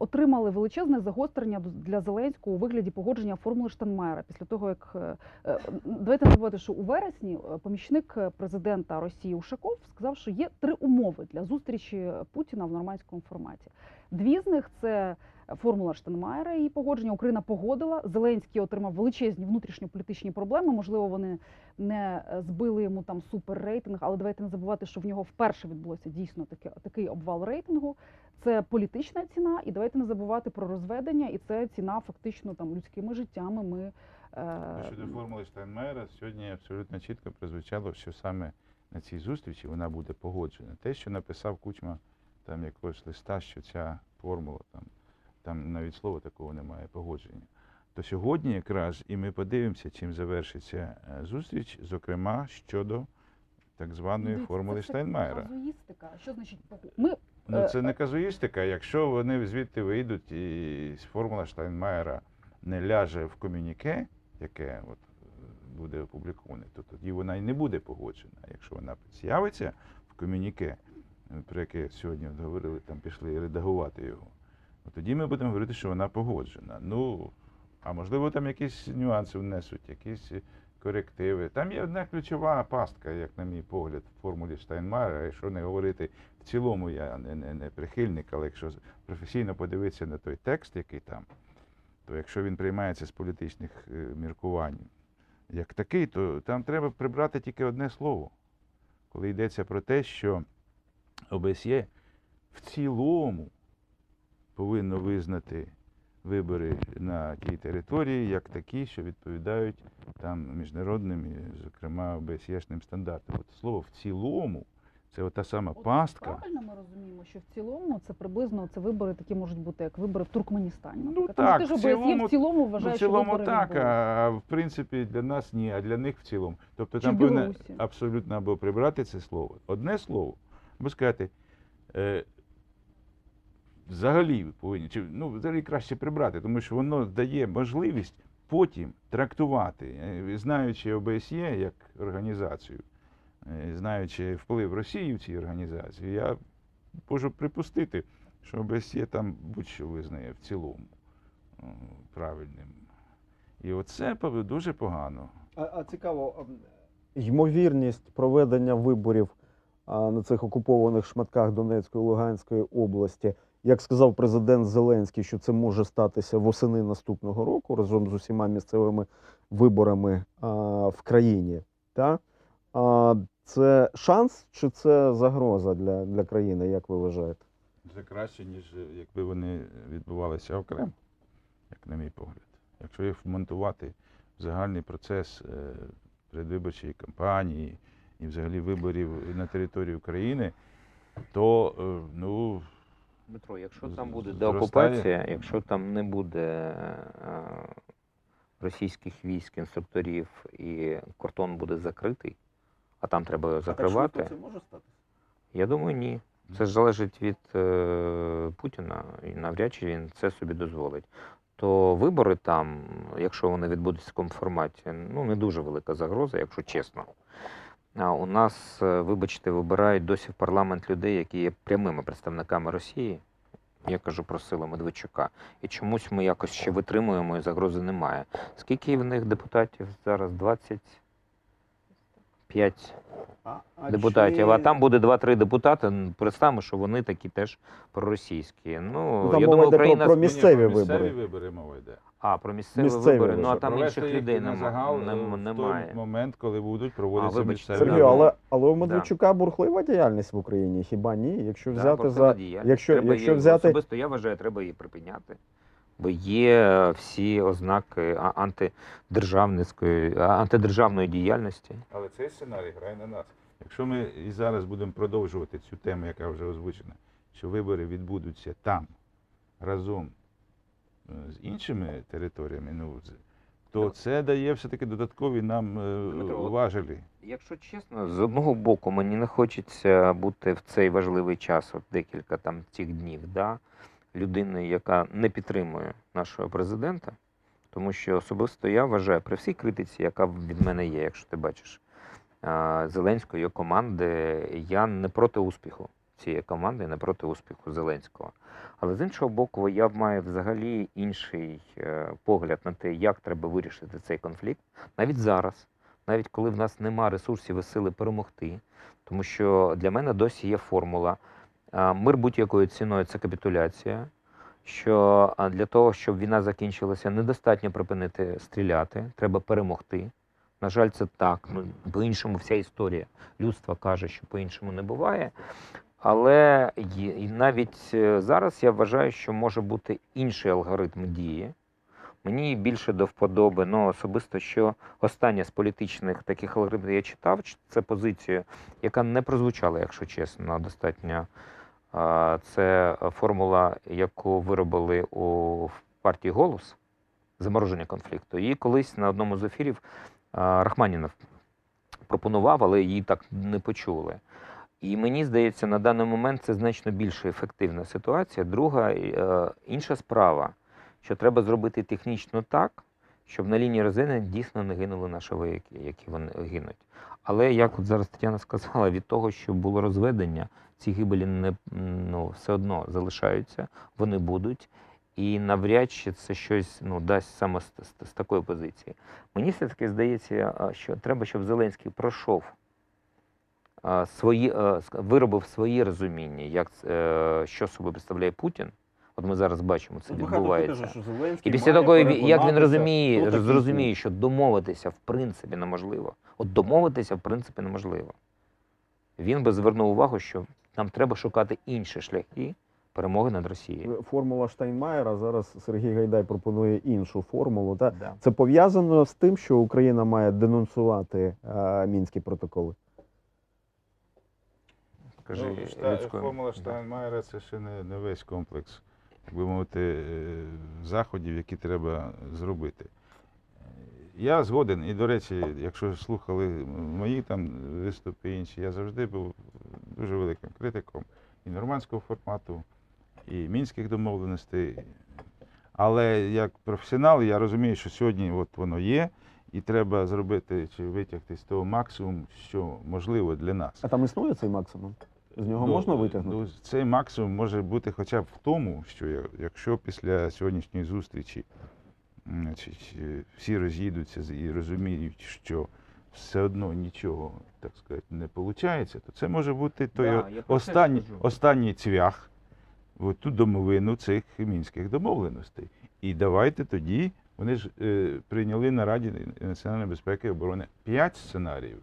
отримали величезне загострення для Зеленського у вигляді погодження формули Штанмаєра. Після того, як е, е, давайте не забувати, що у вересні е, помічник е, президента Росії Ушаков сказав, що є три умови для зустрічі Путіна в нормандському форматі. Дві з них це формула Штенмаєра, її погодження. Україна погодила. Зеленський отримав величезні внутрішньополітичні проблеми. Можливо, вони не е, збили йому там суперрейтинг, але давайте не забувати, що в нього вперше відбулося дійсно таке, такий обвал рейтингу. Це політична ціна, і давайте не забувати про розведення, і це ціна фактично там людськими життями. Ми е, Щодо формули Штайнмаєра, сьогодні абсолютно чітко прозвучало, що саме на цій зустрічі вона буде погоджена. Те, що написав Кучма там якогось листа, що ця формула, там, там навіть слова такого немає, погодження. То сьогодні якраз і ми подивимося, чим завершиться е, зустріч, зокрема щодо так званої дивіться, формули це все Штайнмаєра. Казуїстика. Що значить Ми Ну, Е, це не казуїстика. Якщо вони звідти вийдуть і формула Штайнмаєра не ляже в комюніке, яке от е, буде опубліковане, то тоді вона і не буде погоджена. Якщо вона з'явиться в комюніке, е, про яке сьогодні говорили, там пішли редагувати його, тоді ми будемо говорити, що вона погоджена. Ну, а можливо, там якісь нюанси внесуть, якісь корективи. Там є одна ключова пастка, як на мій погляд, в формулі Штайнмаєра, якщо не говорити в цілому я не, не, не прихильник, але якщо професійно подивитися на той текст, який там, то якщо він приймається з політичних е, міркувань як такий, то там треба прибрати тільки одне слово, коли йдеться про те, що ОБСЄ в цілому повинно визнати вибори на тій території як такі, що відповідають там міжнародним, і, зокрема, ОБСЄшним стандартам. От слово в цілому це ота сама От пастка. Правильно ми розуміємо, що в цілому це приблизно це вибори такі можуть бути, як вибори в Туркменістані. Ну, так, Тому в що цілому- в цілому Ну, вважає, в що цілому вибори так, а в принципі для нас ні, а для них в цілому. Тобто Чи там в повинно абсолютно або прибрати це слово. Одне слово, або сказати, е, взагалі повинні, чи ну, взагалі краще прибрати, тому що воно дає можливість потім трактувати, е, знаючи ОБСЄ як організацію, е, знаючи вплив Росії в цій організації, я можу припустити, що ОБСЄ там будь-що визнає в цілому е, правильним. І оце дуже погано. А, а цікаво, ем, ймовірність проведення виборів на цих окупованих шматках Донецької Луганської області, як сказав президент Зеленський, що це може статися восени наступного року разом з усіма місцевими виборами а, в країні. Та? А, це шанс чи це загроза для, для країни, як ви вважаєте? Це краще, ніж якби вони відбувалися окремо, як на мій погляд. Якщо їх вмонтувати в загальний процес е, передвиборчої кампанії і взагалі виборів на території України, то е, ну, Дмитро, якщо там буде деокупація, якщо там не буде е, російських військ, інструкторів і кордон буде закритий, а там треба його закривати, може статися? я думаю, ні. Це ж залежить від е, Путіна, і навряд чи він це собі дозволить. То вибори там, якщо вони відбудуться в такому форматі, ну не дуже велика загроза, якщо чесно. У нас, е, вибачте, вибирають досі в парламент людей, які є прямими представниками Росії. Я кажу про силу Медведчука. І чомусь ми якось ще витримуємо і загрози немає. Скільки в них депутатів зараз? 20? 5 депутатів. А там буде 2-3 депутати. Представимо, що вони такі теж проросійські. Ну, ну там я думаю, Україна... про місцеві про місцеві вибори. вибори мова йде. А, про місцеві, місцеві вибори. вибори. Ну, а там Провести інших людей нема, загал, нем, немає. В той момент, коли будуть проводитися а, місцеві Сергій. Але, але у Медведчука да. бурхлива діяльність в Україні, хіба ні? Якщо взяти да, за... Якщо, треба якщо взяти... Особисто я вважаю, треба її припиняти. Бо є всі ознаки антидержавницької, антидержавної діяльності. Але цей сценарій грає на нас. Якщо ми і зараз будемо продовжувати цю тему, яка вже озвучена, що вибори відбудуться там разом е, з іншими територіями, ну, то це дає все-таки додаткові нам е, Дмитро, важелі. Якщо чесно, з одного боку мені не хочеться бути в цей важливий час, от декілька там цих днів, да, людини, яка не підтримує нашого президента, тому що особисто я вважаю, при всій критиці, яка від мене є, якщо ти бачиш, Зеленської команди, я не проти успіху. цієї команди, не проти успіху Зеленського. Але з іншого боку, я маю взагалі інший е, погляд на те, як треба вирішити цей конфлікт навіть зараз, навіть коли в нас нема ресурсів і сили перемогти. Тому що для мене досі є формула. А, Мир будь-якою ціною це капітуляція. Що для того, щоб війна закінчилася, недостатньо припинити стріляти, треба перемогти. На жаль, це так. Ну, по-іншому вся історія людства каже, що по-іншому не буває. Але і навіть е, зараз я вважаю, що може бути інший алгоритм дії. Мені більше до вподоби, ну особисто, що остання з політичних таких алгоритмів я читав, це позиція, яка не прозвучала, якщо чесно, достатньо. Це формула, яку виробили у партії Голос замороження конфлікту. Її колись на одному з ефірів Рахманінов пропонував, але її так не почули. І мені здається, на даний момент це значно більш ефективна ситуація. Друга е, інша справа, що треба зробити технічно так, щоб на лінії резини дійсно не гинули наші вояки, які вони гинуть. Але як от зараз Тетяна сказала, від того, що було розведення, ці гибелі не ну, все одно залишаються, вони будуть. І навряд чи це щось ну, дасть саме з, з, з такої позиції. Мені все-таки здається, що треба, щоб Зеленський пройшов а, свої, а, виробив свої розуміння, як, е, що собою представляє Путін. От ми зараз бачимо, це відбувається. І після того, як він розуміє, зрозуміє, що домовитися в принципі неможливо. От домовитися в принципі неможливо. Він би звернув увагу, що нам треба шукати інші шляхи перемоги над Росією. Формула Штайнмаєра. Зараз Сергій Гайдай пропонує іншу формулу. Та Да. це пов'язано з тим, що Україна має денонсувати е, мінські протоколи. Кажи Ну, Шта- Формула. Штайнмаєра це ще не, не весь комплекс, так би мовити, е, заходів, які треба зробити. Я згоден, і до речі, якщо слухали мої там виступи інші, я завжди був дуже великим критиком і нормандського формату, і мінських домовленостей. Але як професіонал, я розумію, що сьогодні от воно є, і треба зробити чи витягти з того максимум, що можливо для нас. А там існує цей максимум? З нього Ну, можна витягнути? Ну, цей максимум може бути хоча б в тому, що якщо після сьогоднішньої зустрічі значить, е, всі роз'їдуться і розуміють, що все одно нічого, так сказати, не виходить, то це може бути той Да, останній, останній цвях в ту домовину цих мінських домовленостей. І давайте тоді, вони ж е, прийняли на Раді національної безпеки і оборони п'ять сценаріїв.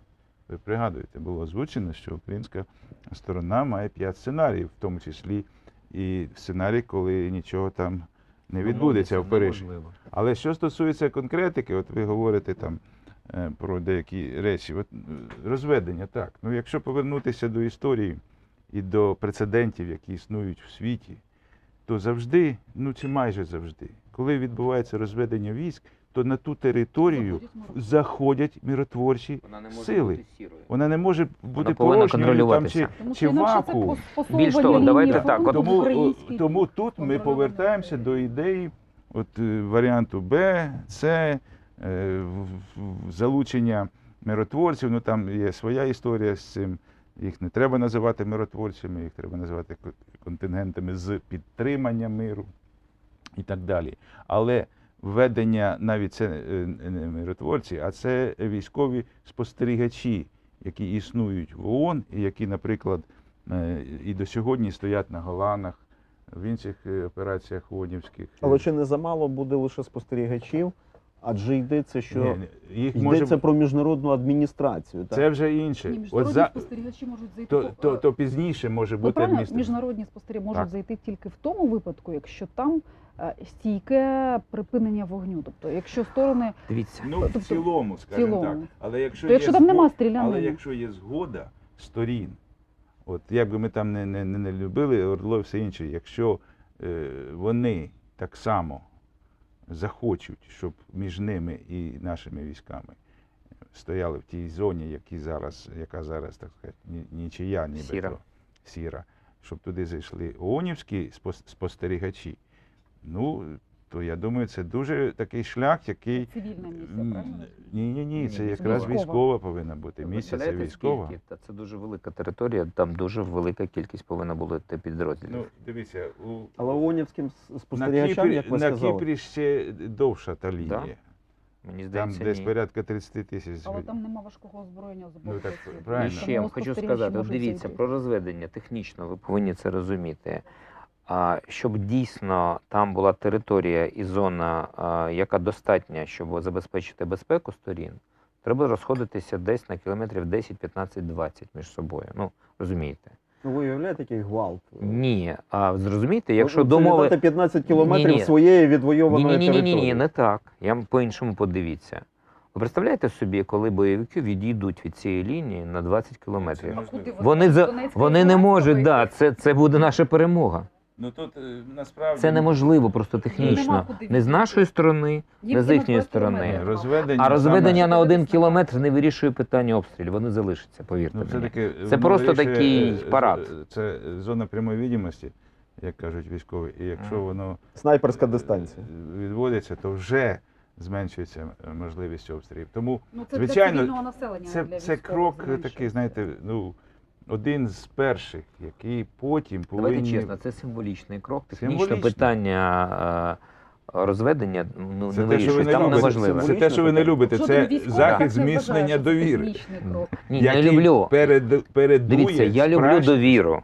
Ви пригадуєте, було озвучено, що українська сторона має п'ять сценаріїв, в тому числі і сценарій, коли нічого там не відбудеться в Парижі. Але що стосується конкретики, от ви говорите там е, про деякі речі, от е, розведення, так. Ну, якщо повернутися до історії і до прецедентів, які існують в світі, то завжди, ну чи майже завжди, коли відбувається розведення військ, то на ту територію заходять миротворчі Вона не може сили. бути сірою. Вона не може бути повинна порожньою там, контролюватися. чи, Тому чи що інакше це вакуум. пос- Більш того, лінії давайте так, от Тому, українській тому тут ми повертаємося до ідеї от, е, варіанту Б, С, е, в- в- залучення миротворців. Ну там є своя історія з цим. Їх не треба називати миротворцями, їх треба називати ко- контингентами з підтримання миру і так далі. Але введення навіть це е, не миротворці, а це військові спостерігачі, які існують в ООН, і які, наприклад, е, і до сьогодні стоять на Голанах, в інших е, операціях ООНівських. Але чи не замало буде лише спостерігачів? Адже йдеться, що Ні, ні, їх йдеться бути- про міжнародну адміністрацію. Так? це вже інше. Ні, От міжнародні за спостерігачі можуть зайти то, то, то пізніше може Ну, бути адміністрація. міжнародні спостерігачі можуть Так. зайти тільки в тому випадку, якщо там стійке припинення вогню. Тобто, якщо сторони, Дивіться. Ну, в Тобто, цілому, в скажімо цілому. так. Але якщо, то якщо є там нема стрілянини, Але якщо є згода сторін, от як би ми там не, не, не, не любили Ордло і все інше, якщо е, вони так само захочуть, щоб між ними і нашими військами стояли в тій зоні, які зараз, яка зараз, так сказати, нічия, ніби Сіра. то, сіра, щоб туди зайшли ООНівські спос- спостерігачі, ну, то я думаю, це дуже такий шлях, який. Цивільна місія, правильно? Ні, ні, ні, це Ні, якраз військова. військова повинна бути. Місія це військова. скільки? Та це дуже велика територія, там дуже велика кількість повинна бути підрозділів. Ну, дивіться, у, Але ООНівським с- на, спостерігачам, Кіпрі, як ви на сказали, Кіпрі ще довша та лінія. Мені Там здається, десь ні. порядка 30 тисяч. Але там нема важкого озброєння з боку. Ну, так, Росії. правильно. І ще я вам хочу спостерігачі сказати, от можуть дивіться, зайти. про розведення технічно ви повинні це розуміти. А, щоб дійсно там була територія і зона, яка достатня, щоб забезпечити безпеку сторін, треба розходитися десь на кілометрів 10, 15, 20 між собою. Ну, розумієте? ну, ви уявляєте, який гвалт. Ні, а зрозумієте, якщо Це домови. 15 кілометрів своєї Ні, відвойованої ні, ні, ні, території. ні, не так. Я по-іншому подивіться. Ви представляєте собі, коли бойовики відійдуть від цієї лінії на 20 кілометрів? Вони за вони не можуть, да, це, це буде наша перемога. Ну тут е, насправді Це неможливо просто технічно. Не з нашої сторони, не з їхньої сторони. розведення а розведення саме- на один кілометр не вирішує питання обстрілів. Вони залишаться, повірте Ну, це мені. таке, Це просто вирішує, такий е, е, парад. Це зона прямої відомості, як кажуть військові. І якщо воно Снайперська е, дистанція. відводиться, то вже зменшується е, можливість обстрілів. Тому Ну, це Звичайно, для населення, це, для це крок е, такий, знаєте, ну один з перших, який потім повинні Давайте чесно, це символічний крок. Технічне Символічний. питання е, розведення ну, Це не те, що ви не Там любите. неважливо. Це те, що ви не любите. Що Це ти військовий, захист так не зміцнення довіри. технічний крок? Ні, не який люблю. перед, передує Дивіться, я люблю справжній- довіру.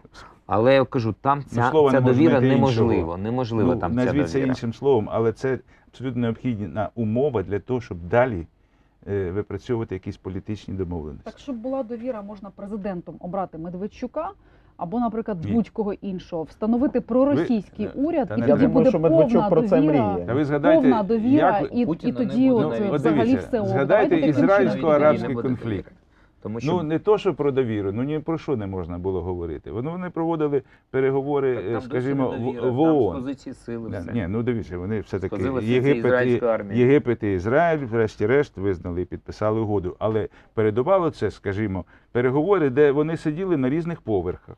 Але я кажу, там ця, слова ця не можна довіра знайти неможлива. іншого. Неможлива ну, там ця назвіть це довіра. іншим словом, але це абсолютно необхідна умова для того, щоб далі випрацьовувати якісь політичні домовленості. Так, щоб була довіра, можна президентом обрати Медведчука або, наприклад, будь-кого іншого, встановити проросійський Ви- уряд, Та і тоді буде що повна про це мріє. Та ви згадайте, Повна довіра, як і, і тоді от Ну, взагалі дивіться, все згадайте ізраїльсько-арабський конфлікт. Тому що Ну не то, що про довіру, ну ні про що не можна було говорити. Вони, вони проводили переговори, Так е, там скажімо, не в, довіра, в там з позиції сили Не, все. Ні, ну дивіться, вони все-таки Сказилася Єгипет, і. Єгипет і Ізраїль, врешті-решт, визнали і підписали угоду. Але передувало це, скажімо, переговори, де вони сиділи на різних поверхах.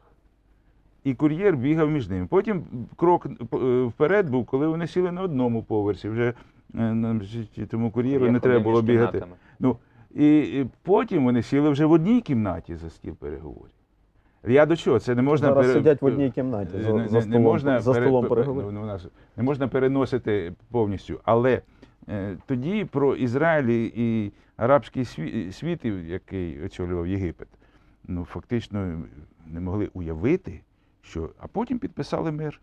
І кур'єр бігав між ними. Потім крок е, вперед був, коли вони сіли на одному поверсі. Вже е, ж- тому кур'єру не треба було бігати. кімнатами. Ну, і, потім вони сіли вже в одній кімнаті за стіл переговорів. Я до чого? Це не можна Зараз пере- сидять в одній кімнаті за, не, за столом, не можна, за пере- столом пе- переговорів. ну, не можна переносити повністю. Але е, тоді про Ізраїль і- і арабський світ, світ, який очолював Єгипет, ну фактично не могли уявити, що. А потім підписали мир.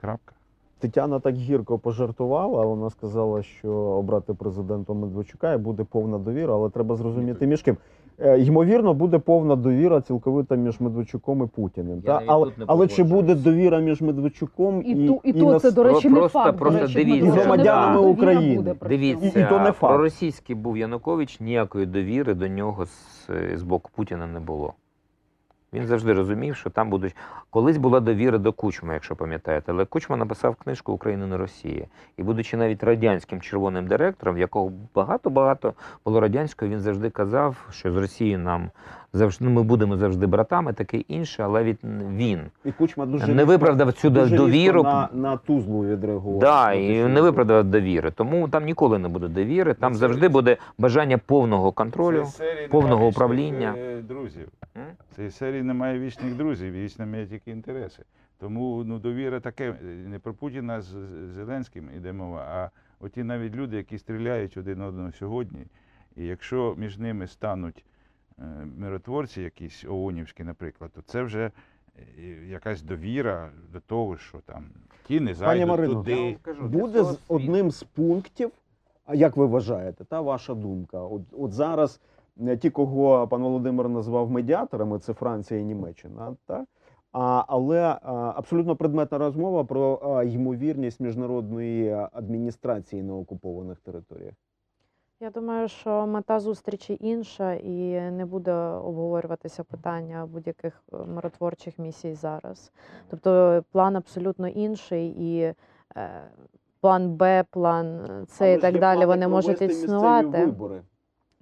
Крапка. Тетяна так гірко пожартувала. Вона сказала, що обрати президентом Медведчука і буде повна довіра, але треба зрозуміти між ким. Е, Ймовірно, буде повна довіра цілковита між Медведчуком і Путіним. Та? Але, але чи буде довіра між Медведчуком і, І, ту, і, і то нас- це, до речі, не Просто- факт. просто до речі, дивіться. Громадянами України. буде. Дивіться, І то не факт. проросійський був Янукович, ніякої довіри до нього з, з боку Путіна не було. Він завжди розумів, що там будуть. Колись була довіра до Кучма, якщо пам'ятаєте, але Кучма написав книжку Україна не Росія. І будучи навіть радянським червоним директором, якого багато-багато було радянського, він завжди казав, що з Росії нам завжди ну, ми будемо завжди братами, таке інше, але від він І Кучма дуже не виправдав цю дуже довіру. на, на тузлу відреагував. Да, і не виправдав довіри. Тому там ніколи не буде довіри, там Це- завжди буде бажання повного контролю. Серії повного управління. е, Друзів. Цієї серії немає вічних друзів, вічно має тільки інтереси. Тому ну, довіра таке, е, не про Путіна з Зеленським іде мова, а оті навіть люди, які стріляють один одного сьогодні. І якщо між ними стануть миротворці, якісь ООНівські, наприклад, то це вже е, якась довіра до того, що там ті не зайдуть Марино, туди. Я вам скажу, буде з одним з пунктів. А як ви вважаєте, та ваша думка? От, от зараз е, ті, кого пан Володимир назвав медіаторами, це Франція і Німеччина, та? А, але а, абсолютно предметна розмова про а, ймовірність міжнародної адміністрації на окупованих територіях. Я думаю, що мета зустрічі інша, і не буде обговорюватися питання будь-яких е, миротворчих місій зараз. Тобто план абсолютно інший, і е, план Б, план С і так далі вони можуть існувати. Вибори.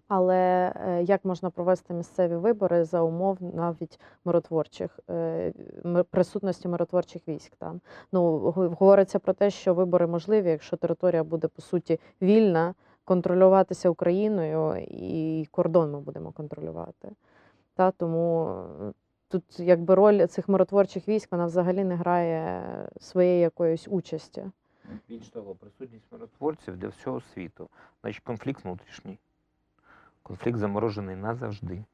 Але е, як можна провести місцеві вибори за умов навіть миротворчих е, присутності миротворчих військ там? Ну говориться про те, що вибори можливі, якщо територія буде по суті вільна, контролюватися Україною, і кордон ми будемо контролювати. Та тому е, тут якби роль цих миротворчих військ вона взагалі не грає своєї якоїсь участі. Більш того, присутність миротворців для всього світу. Значить, конфлікт внутрішній. Конфлікт заморожений назавжди.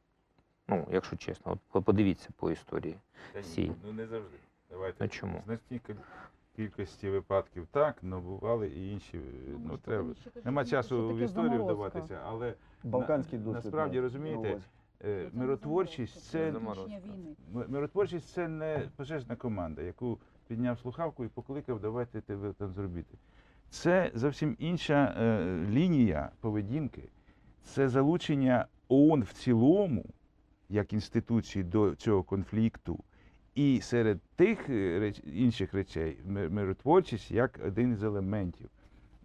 Ну, якщо чесно, от подивіться по історії. Та ні, Всі. Ну не завжди. Давайте. Ну, чому? Кількості випадків так, але бували і інші. е, Ну, треба. Нема часу в історію вдаватися, але Балканський на- досвід. насправді, розумієте, е, миротворчість це. Миротворчість це не пожежна команда, яку підняв слухавку і покликав, давайте те ви там зробити. Це зовсім інша е, лінія поведінки. Це залучення ООН в цілому, як інституції до цього конфлікту. І серед тих е, реч, інших речей ми- миротворчість як один із елементів.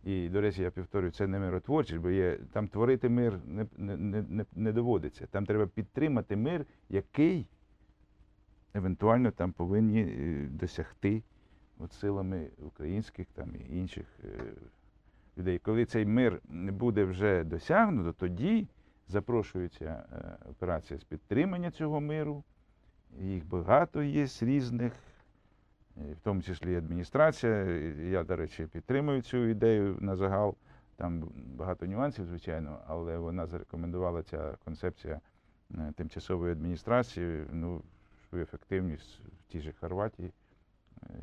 І, до речі, я повторюю, це не миротворчість, бо є, там творити мир не, не, не, не- доводиться. Там треба підтримати мир, який евентуально там повинні е, досягти от силами українських там і інших е, людей. Коли цей мир не буде вже досягнуто, тоді запрошується операція з підтримання цього миру. Їх багато є з різних, е, в тому числі і адміністрація. Я, до речі, підтримую цю ідею на загал. Там багато нюансів, звичайно, але вона зарекомендувала ця концепція е, тимчасової адміністрації, ну, ефективність в тій же Хорватії,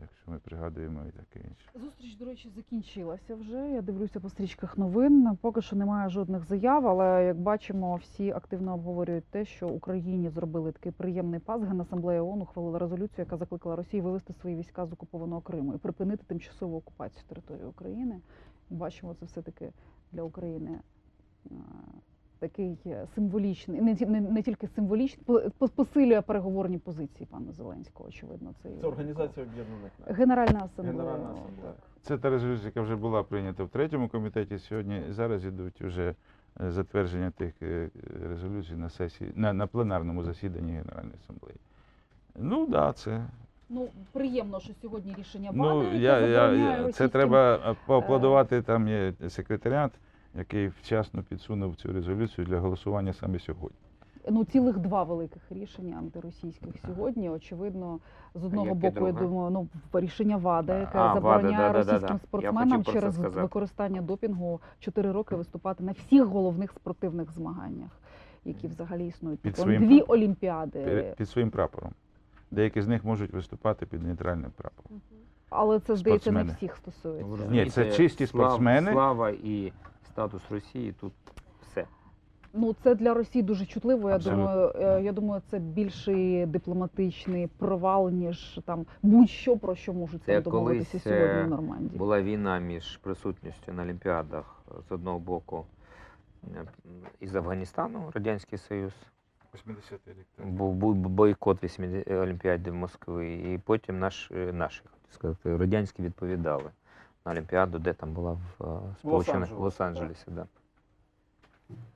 якщо ми пригадуємо і таке інше. Зустріч, до речі, закінчилася вже. Я дивлюся по стрічках новин. Поки що немає жодних заяв, але як бачимо, всі активно обговорюють те, що Україні зробили такий приємний пас. Генасамблея ООН ухвалила резолюцію, яка закликала Росію вивести свої війська з окупованого Криму і припинити тимчасову окупацію території України. Бачимо, це все таки для України. Такий е, символічний, не, ті- не, не тільки символічний, по- по- посилює переговорні позиції пана Зеленського. Очевидно, це Це Організація Об'єднаних Націй. Генеральна асамблея. Генеральна так. асамблея. Це та резолюція, яка вже була прийнята в третьому комітеті. Сьогодні зараз ідуть вже е, затвердження тих е, резолюцій на сесії на, на пленарному засіданні Генеральної асамблеї. Ну так, да, це Ну приємно, що сьогодні рішення ну влади, я, я, я це російським- треба поаплодувати. Там є секретаріат, який вчасно підсунув цю резолюцію для голосування саме сьогодні. ну цілих два великих рішення антиросійських сьогодні. Очевидно, з одного яке боку, я думаю, ну рішення ВАДА, яке А, забороняє ВАДА, російським спортсменам хотів через використання допінгу 4 роки виступати на всіх головних спортивних змаганнях, які взагалі існують. Під Тобто своїм дві олімпіади. Під, під своїм прапором. Деякі з них можуть виступати під нейтральним прапором. Але це здається не всіх стосується. Ні, це чисті спортсмени. Слава і статус Росії тут все. Ну це для Росії дуже чутливо. Я Абсолютно. думаю, е, я думаю, це більший дипломатичний провал, ніж там будь-що про що можуть Це домовитися сьогодні е, в Нормандії. Була війна між присутністю на Олімпіадах з одного боку е, із Афганістану, Радянський Союз. 80-й рік. Був бойкот 80 Олімпіади в Москві, і потім наш, наші, хотів сказати, радянські відповідали на Олімпіаду, де там була в е, Сполучених Лос-Анджелесі, Лос-Анджелесі. Да.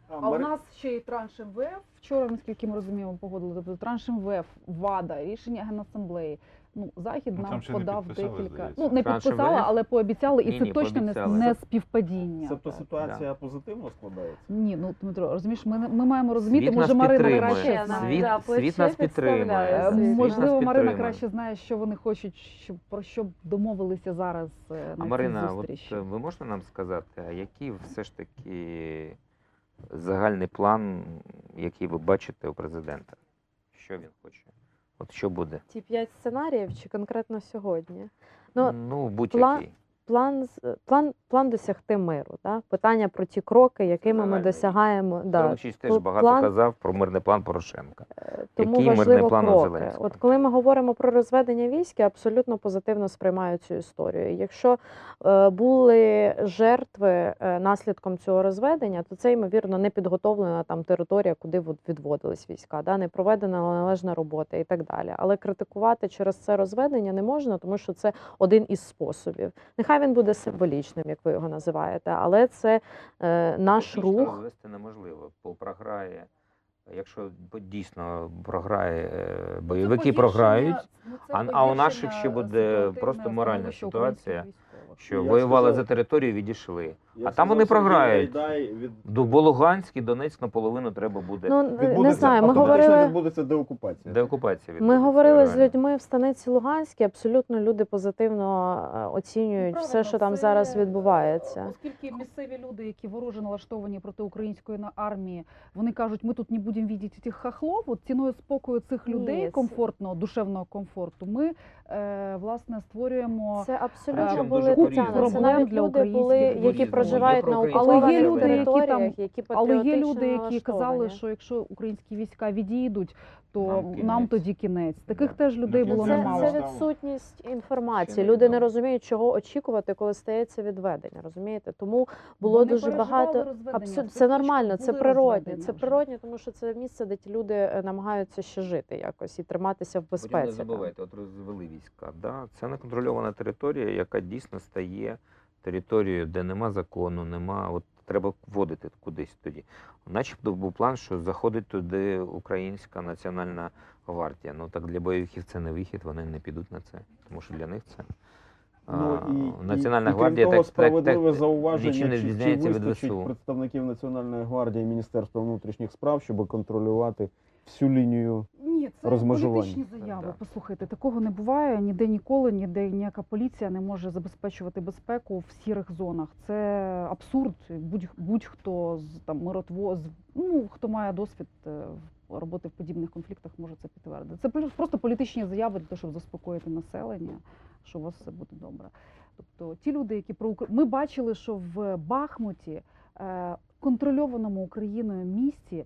А у нас ще й транш МВФ. Вчора, наскільки ми розуміємо, погодили. Тобто транш МВФ, ВАДА, рішення Генасамблеї. Ну, Захід Ну, нам подав декілька. здається. Ну, не Транш підписала, МВФ? але пообіцяли, і Ні, це ні, точно не, пообіцяли. не співпадіння. Тобто Так, ситуація позитивно складається. Ні, ну Дмитро, розумієш, ми, ми маємо розуміти, Світ може нас Марина підтримує. краще. Світ, Да, світ нас підтримує. Світ нас Можливо, Марина краще знає, що вони хочуть, щоб про що б домовилися зараз е, А на Марина, цій от зустрічі. е, ви можете нам сказати, а який все ж таки загальний план, який ви бачите у президента? Що він хоче? От що буде? Ті п'ять сценаріїв чи конкретно сьогодні? Ну, Ну, будь-який. План з- план, план досягти миру. Да? Питання про ті кроки, якими ми досягаємо. Да. Теж багато план- казав про мирний план Порошенка. Тому Який мирний важливо план у кроки. Зеленського? От коли ми говоримо про розведення військ, я абсолютно позитивно сприймаю цю історію. Якщо е, були жертви е, наслідком цього розведення, то це ймовірно не підготовлена там територія, куди відводились війська, да? не проведена належна робота і так далі. Але критикувати через це розведення не можна, тому що це один із способів. Нехай нехай він буде символічним, як ви його називаєте, але це е, наш Фактично рух. Вести неможливо, бо програє. Якщо дійсно програє, е, бойовики програють, а- а у наших ще буде просто моральна ситуація, що Я воювали сказав. за територію, відійшли. А там вони сказав, програють. Гайдай від- До бо Луганськ і Донецьк наполовину треба буде Ну не знаю. Ми говорили. відбудеться деокупація. деокупація. Ми відбудеться, говорили з людьми в станиці Луганській. Абсолютно люди позитивно е, оцінюють все, що там зараз відбувається. Оскільки місцеві люди, які вороже налаштовані проти української армії, вони кажуть, ми тут не будемо бачити цих хахлов. От ціною спокою цих людей, це- комфортного, душевного комфорту, ми власне створюємо. Це абсолютно були Тетяна. Це навіть для люди були, які проживають на окупованих Але є люди, які там- які Але є люди, які казали, що якщо українські війська відійдуть, то Нам нам, тоді кінець. Таких Да. теж людей Ну, було немало. Це, Мало. це відсутність інформації. Ще Люди не розуміють, чого очікувати, коли стається відведення. Розумієте? Тому було Вони дуже багато. Абсолютно це це нормально, це природне. Це природне, тому що це місце, де ті люди е, намагаються ще жити якось і триматися в Потім не забувайте, от розвели війська. Да? Це неконтрольована територія, яка дійсно стає територією, де нема закону, нема. От треба вводити кудись тоді. Начебто був план, що заходить туди українська національна гвардія. Ну так для бойовиків це не вихід, вони не підуть на це, тому що для них це. Ну, і, Національна і, і, гвардія крім того, так, справедливе так, зауваження, нічим не чи- чи від представників Національної гвардії і Міністерства внутрішніх справ, щоб контролювати всю лінію. Ні, це політичні заяви. Да. Послухайте, такого не буває ніде ніколи, ніде ніяка поліція не може забезпечувати безпеку в сірих зонах. Це абсурд. Будь, будь-хто з там миротво, з- ну хто має досвід е, в- роботи в подібних конфліктах, може це підтвердити. Це просто політичні заяви для того, щоб заспокоїти населення, що у вас все буде добре. Тобто ті люди, які про ми бачили, що в Бахмуті, е, контрольованому Україною місті,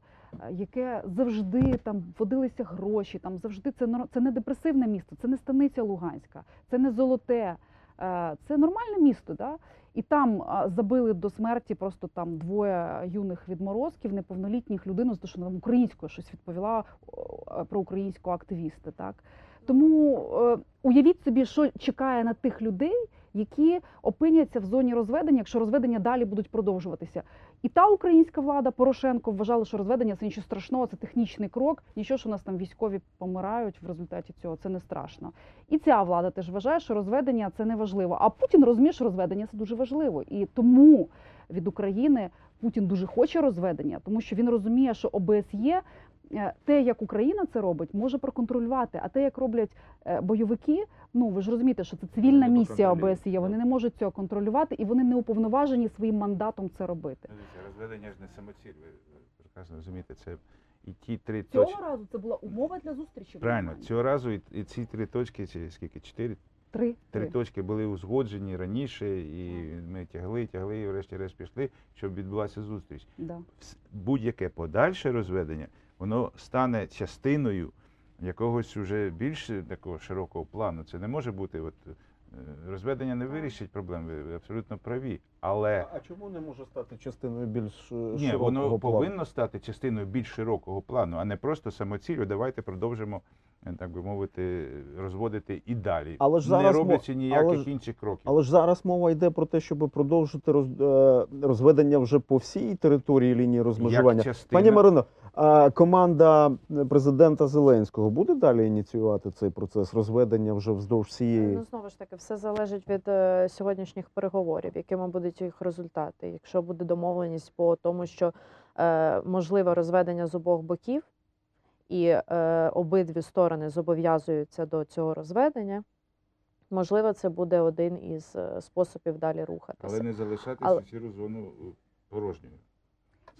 яке завжди там водилися гроші, там завжди це це не депресивне місто, це не станиця Луганська, це не золоте, е, це нормальне місто. Да? І там забили до смерті просто там двоє юних відморозків, неповнолітніх людину, те, що вона українською щось відповіла про українського активіста. Так? Тому е, уявіть собі, що чекає на тих людей, які опиняться в зоні розведення, якщо розведення далі будуть продовжуватися. І та українська влада Порошенко вважала, що розведення це нічого страшного, це технічний крок. Нічого, що у нас там військові помирають в результаті цього, це не страшно. І ця влада теж вважає, що розведення це не важливо. А Путін розуміє, що розведення це дуже важливо. І тому від України Путін дуже хоче розведення, тому що він розуміє, що ОБСЄ те, як Україна це робить, може проконтролювати. А те, як роблять е, бойовики, ну ви ж розумієте, що це цивільна Вони е, місія ОБСЄ. Вони не можуть цього контролювати, і вони не уповноважені своїм мандатом це робити. Розведення ж не самоціль, ви прекрасно розумієте, це і ті три Цього точки. разу це була умова для зустрічі. Правильно, цього разу і, і ці три точки, чи скільки? Чотири? три. Три три. точки були узгоджені раніше, і ми тягли, тягли, і врешті-решт пішли, щоб відбулася зустріч. Да. Будь-яке подальше розведення, воно стане частиною якогось уже більш такого широкого плану. Це не може бути. От, е, розведення не вирішить проблем, ви абсолютно праві. Але А чому не може стати частиною більш е, ні, широкого воно плану? повинно стати частиною більш широкого плану, а не просто самоцілю. Давайте продовжимо, е, так би мовити, розводити і далі, Але ж не зараз роблячи ніяких але ж- інших кроків. Але ж зараз мова йде про те, щоб продовжити роз, е, розведення вже по всій території лінії розмежування. Як. Пані Марино, команда президента Зеленського буде далі ініціювати цей процес розведення вже вздовж всієї? Ну знову ж таки, все залежить від е, сьогоднішніх переговорів, якими будуть їх результати. Якщо буде домовленість по тому, що е, можливе розведення з обох боків, і е, обидві сторони зобов'язуються до цього розведення, можливо, це буде один із е, способів далі рухатися. Але не залишати Але- сіру зону порожньою.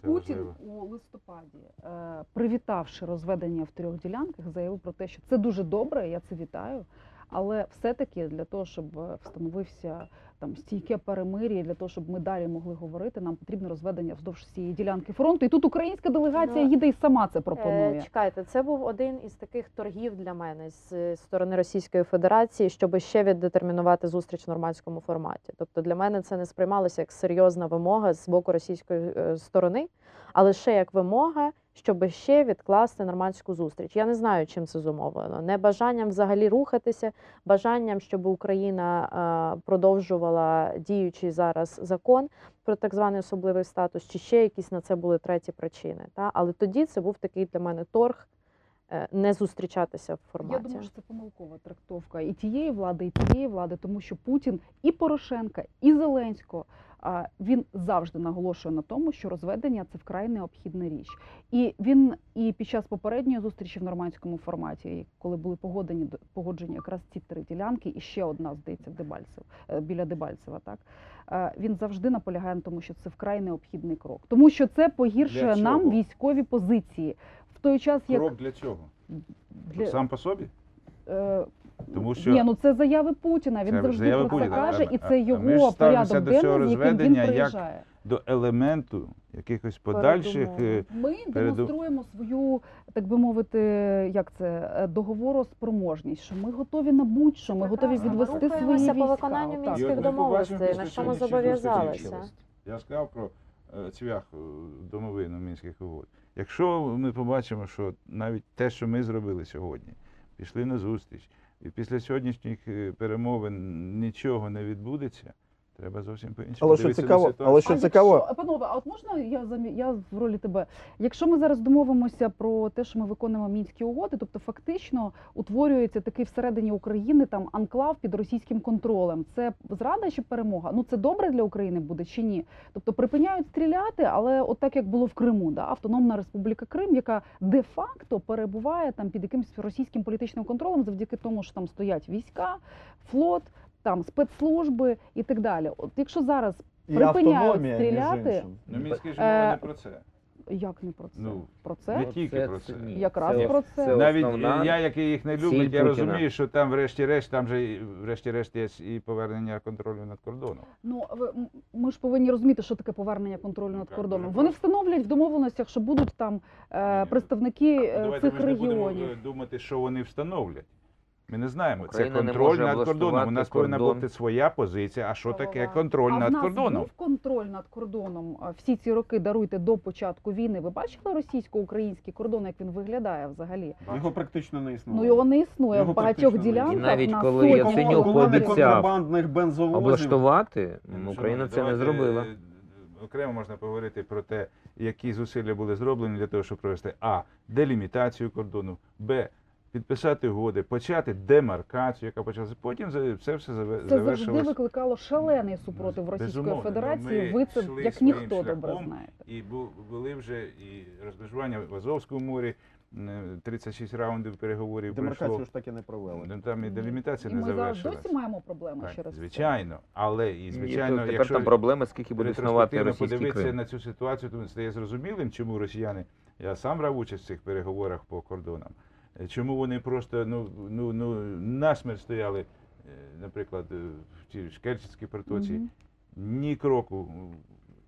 Це Путін важливо. у листопаді, е, привітавши розведення в трьох ділянках, заявив про те, що це дуже добре, я це вітаю. Але все-таки для того, щоб е, встановився там стійке перемир'я, для того, щоб ми далі могли говорити, нам потрібно розведення вздовж всієї ділянки фронту. І тут українська делегація Ну, їде і сама це Е, пропонує. Чекайте, це був один із таких торгів для мене з е, сторони Російської Федерації, щоб ще віддетермінувати зустріч в нормандському форматі. Тобто для мене це не сприймалося як серйозна вимога з боку російської сторони, а лише як вимога, щоб ще відкласти нормандську зустріч. Я не знаю, чим це зумовлено. Небажанням взагалі рухатися, бажанням, щоб Україна е, продовжувала діючий зараз закон про так званий особливий статус, чи ще якісь на це були треті причини. Та? Але тоді це був такий для мене торг е, не зустрічатися в форматі. Я думаю, що це помилкова трактовка і тієї влади, і тієї влади, тому що Путін і Порошенка, і Зеленського він завжди наголошує на тому, що розведення це вкрай необхідна річ. І він і під час попередньої зустрічі в нормандському форматі, коли були погодені погоджені якраз ці три ділянки, і ще одна здається Дебальцев е, біля Дебальцева. Так е, він завжди наполягає на тому, що це вкрай необхідний крок, тому що це погіршує нам військові позиції в той час, як Крок для чого? для Сам по собі? Е, Тому що Ні, ну це заяви Путіна. Він Це завжди про це Путіна. каже, і це а ми ж його порядок до цього яким він як до елементу якихось подальших. е, Ми переду- демонструємо свою, так би мовити, як це е, договороспроможність, що ми готові на будь-що, ми готові Прекрасно. Ми відвести свої рухаємося війська. по виконанню. Мінських домовленостей, на що ми зобов'язалися. Я сказав про цвях домовину мінських угод. Якщо ми побачимо, що навіть те, що ми зробили сьогодні, пішли на зустріч, і після сьогоднішніх е, перемовин нічого не відбудеться, треба зовсім по-іншому. Але що на цікаво, ситуацію. але що а цікаво, якщо, панове, а от можна я замі... я в ролі тебе? Якщо ми зараз домовимося про те, що ми виконуємо мінські угоди, тобто фактично утворюється такий всередині України там анклав під російським контролем. Це зрада чи перемога? Ну це добре для України буде чи ні? Тобто припиняють стріляти, але от так як було в Криму, да, Автономна Республіка Крим, яка де-факто перебуває там під якимось російським політичним контролем, завдяки тому, що там стоять війська, флот. Там спецслужби і так далі. От якщо зараз і припиняють автономія, між стріляти. іншим. Ну, мінські ж Е, не про це. Як не про це? Ну, про це? не це? тільки про це. ні. Якраз Це- про це. Навіть основна е, я, який їх не ціль любить, я Путіна. розумію, що там, врешті-решт, там же і- врешті-решт є і повернення контролю над кордоном. Ну ви- м- ми ж повинні розуміти, що таке повернення контролю над кордоном. Вони просто. встановлять в домовленостях, що будуть там е, представники е, Давайте цих ми ж не будемо регіонів. е, думати, що вони встановлять. Ми не знаємо. Україна це контроль над кордоном. У нас повинна бути своя позиція. А що таке контроль а в над нас кордоном? був контроль над кордоном всі ці роки даруйте до початку війни. Ви бачили російсько-український кордон, як він виглядає взагалі? Його практично не існує. Ну його не існує Його в багатьох ділянках. І навіть на коли Яценюк пообіцяв контрабандних бензовозів. облаштувати, Ну, Україна це не зробила. е, Окремо можна поговорити про те, які зусилля були зроблені для того, щоб провести а. делімітацію кордону, б. Підписати угоди, почати демаркацію, яка почалася. Потім за- це все заве- Це завжди викликало шалений супротив Російської Безумовно, Федерації. ми Ви це як ніхто добре знаєте. І були вже і розмежування в Азовському морі, 36 раундів переговорів Демаркацію пройшло. ж так і не провели. Ну, Там і делімітація І не ми зараз досі маємо проблеми Так, через звичайно, але і звичайно, то тепер якщо там проблеми, скільки буде існувати російський подивитися Крим. на цю ситуацію, то стає зрозумілим, чому росіяни, я сам брав участь в цих переговорах по кордонам, е, чому вони просто ну, ну, ну, насмерть стояли, е, наприклад, е, в тій ж Керченській протоці, Мгм. ні кроку,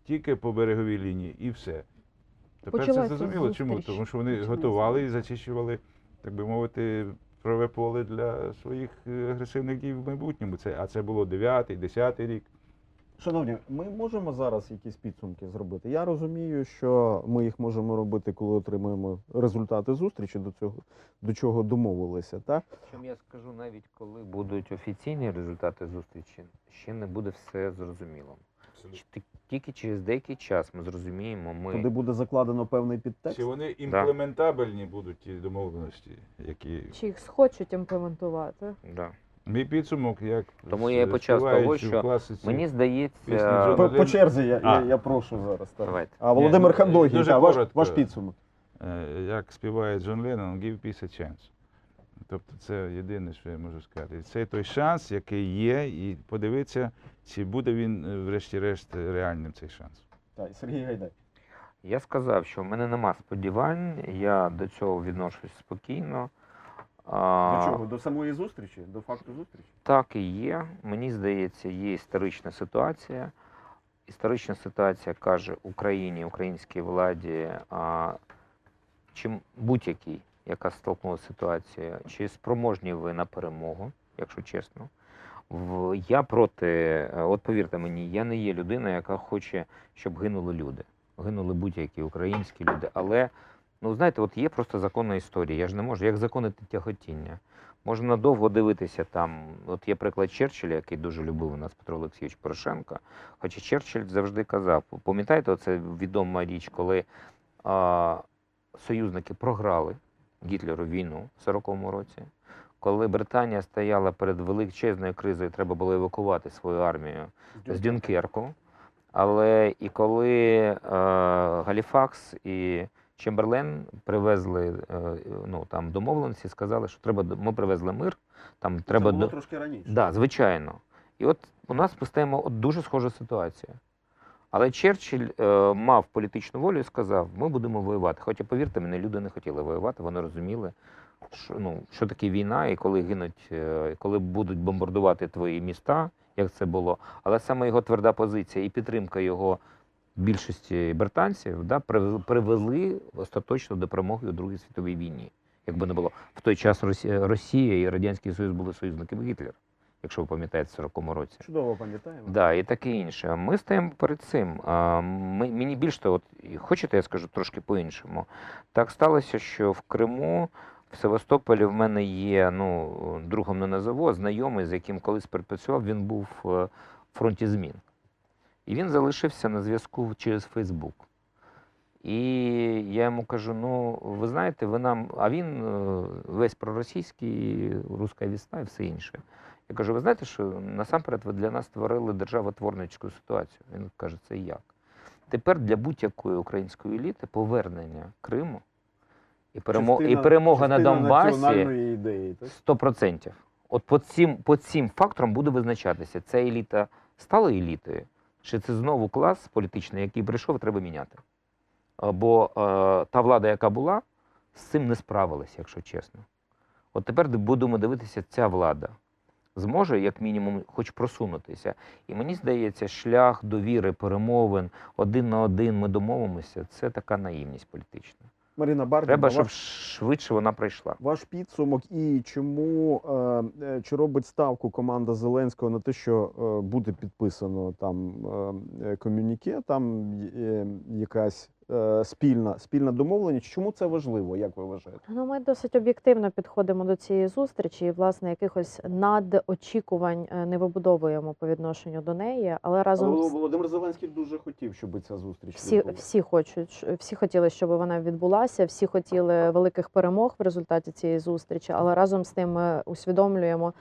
тільки по береговій лінії і все. Тепер Почалася це зрозуміло, чому? Тому що вони Почалася. готували і зачищували, так би мовити, праве поле для своїх е, агресивних дій в майбутньому. Це, а це було 9-й, 10-й рік. Шановні, ми можемо зараз якісь підсумки зробити. Я розумію, що ми їх можемо робити, коли отримаємо результати зустрічі до цього, до чого домовилися. Так? Чим я скажу, навіть коли будуть офіційні результати зустрічі, ще не буде все зрозуміло. Ти- Тільки через деякий час ми зрозуміємо, ми Туди буде закладено певний підтекст. Чи вони імплементабельні будуть ті домовленості, які Чи їх схочуть імплементувати? да. Мій підсумок, як Тому я і почав з того, що класиці, мені здається, По, по черзі я, я, я прошу зараз. Так. давайте. А Володимир Хандогін, ваш, ваш підсумок. е, як співає Джон Леннон, give peace a chance. Тобто це єдине, що я можу сказати. Це той шанс, який є, і подивитися, чи буде він, е, врешті-решт, реальним цей шанс. Так, Сергій Гайдай. Я сказав, що в мене нема сподівань, я до цього відношусь спокійно. До чого? До самої зустрічі? До факту зустрічі? Так і є. Мені здається, є історична ситуація. Історична ситуація каже Україні, українській владі, а, чим будь-якій, яка столкнулася з ситуацією, чи спроможні ви на перемогу, якщо чесно. В, я проти, от повірте мені, я не є людина, яка хоче, щоб гинули люди. Гинули будь-які українські люди. Але Ну, знаєте, от є просто законна історія. Я ж не можу, як законити тяготіння. Можна довго дивитися там. От є приклад Черчилля, який дуже любив у нас Петро Олексійович Порошенко. Хоча Черчилль завжди казав, пам'ятаєте, оце відома річ, коли а, союзники програли Гітлеру війну в 40-му році, коли Британія стояла перед величезною кризою, треба було евакувати свою армію з Дюнкерку. Але і коли е, Галіфакс і Чемберлен привезли е, ну, там, домовленості, сказали, що треба, ми привезли мир, там треба було до- трошки раніше. Да, звичайно. І от у нас ми стаємо от дуже схожа ситуація. Але Черчилль е, мав політичну волю і сказав: ми будемо воювати. Хоча, повірте мені, люди не хотіли воювати, вони розуміли, що, ну, що таке війна, і коли гинуть, е, коли будуть бомбардувати твої міста, як це було. Але саме його тверда позиція і підтримка його більшості британців да, привели остаточно до перемоги у Другій світовій війні. Якби не було в той час Росія, і Радянський Союз були союзниками Гітлера, якщо ви пам'ятаєте, в 40-му році. Чудово пам'ятаємо. Да, і таке інше. Ми стоїмо перед цим. Ми, мені більш того, хочете, я скажу трошки по-іншому. Так сталося, що в Криму, в Севастополі в мене є, ну, другом не назову, знайомий, з яким колись працював, він був е, в фронті змін. І він залишився на зв'язку через Фейсбук. І я йому кажу: ну, ви знаєте, ви нам. А він е, весь проросійський, руська вісна і все інше. Я кажу, ви знаєте, що насамперед ви для нас створили державотворницьку ситуацію. Він каже, це як? Тепер для будь-якої української еліти повернення Криму і, перемо... і Частина- перемога на Донбасі ідеї. Так? 100%. От по цим, по цим факторам буде визначатися, ця еліта стала елітою, чи це знову клас політичний, який прийшов, треба міняти. Бо е, та влада, яка була, з цим не справилася, якщо чесно. От тепер будемо дивитися, ця влада зможе, як мінімум, хоч просунутися. І мені здається, шлях довіри, перемовин, один на один ми домовимося, це така наївність політична. Маріна Бардіна, Треба, щоб ваш, швидше вона прийшла. ваш підсумок і чому е, е, чи робить ставку команда Зеленського на те, що е, буде підписано там е, е, комюніке, там е, якась спільна спільна домовленість. Чому це важливо? Як ви вважаєте? Ну, ми досить об'єктивно підходимо до цієї зустрічі, і власне якихось надочікувань е, не вибудовуємо по відношенню до неї, але разом Але Володимир Зеленський дуже хотів, щоб ця зустріч всі, всі хочуть, всі хотіли, щоб вона відбулася, всі хотіли великих перемог в результаті цієї зустрічі, але разом з тим ми усвідомлюємо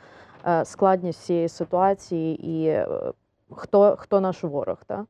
е, складність цієї ситуації і е, хто, хто наш ворог. Та?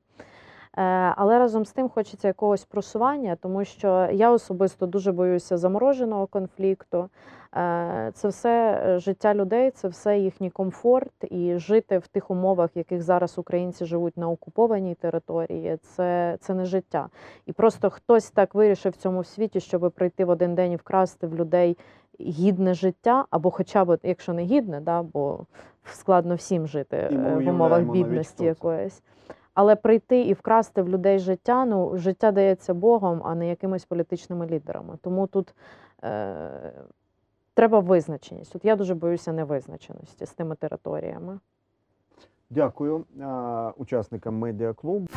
Е, Але разом з тим хочеться якогось просування, тому що я особисто дуже боюся замороженого конфлікту. Е, Це все е, життя людей, це все їхній комфорт, і жити в тих умовах, в яких зараз українці живуть на окупованій території, це, це не життя. І просто хтось так вирішив в цьому світі, щоб прийти в один день і вкрасти в людей гідне життя, або хоча б, якщо не гідне, да, бо складно всім жити І в умовах бідності якоїсь. Але прийти і вкрасти в людей життя, ну життя дається Богом, а не якимись політичними лідерами. Тому тут е, треба визначеність. От я дуже боюся невизначеності з тими територіями. Дякую е, учасникам медіаклубу.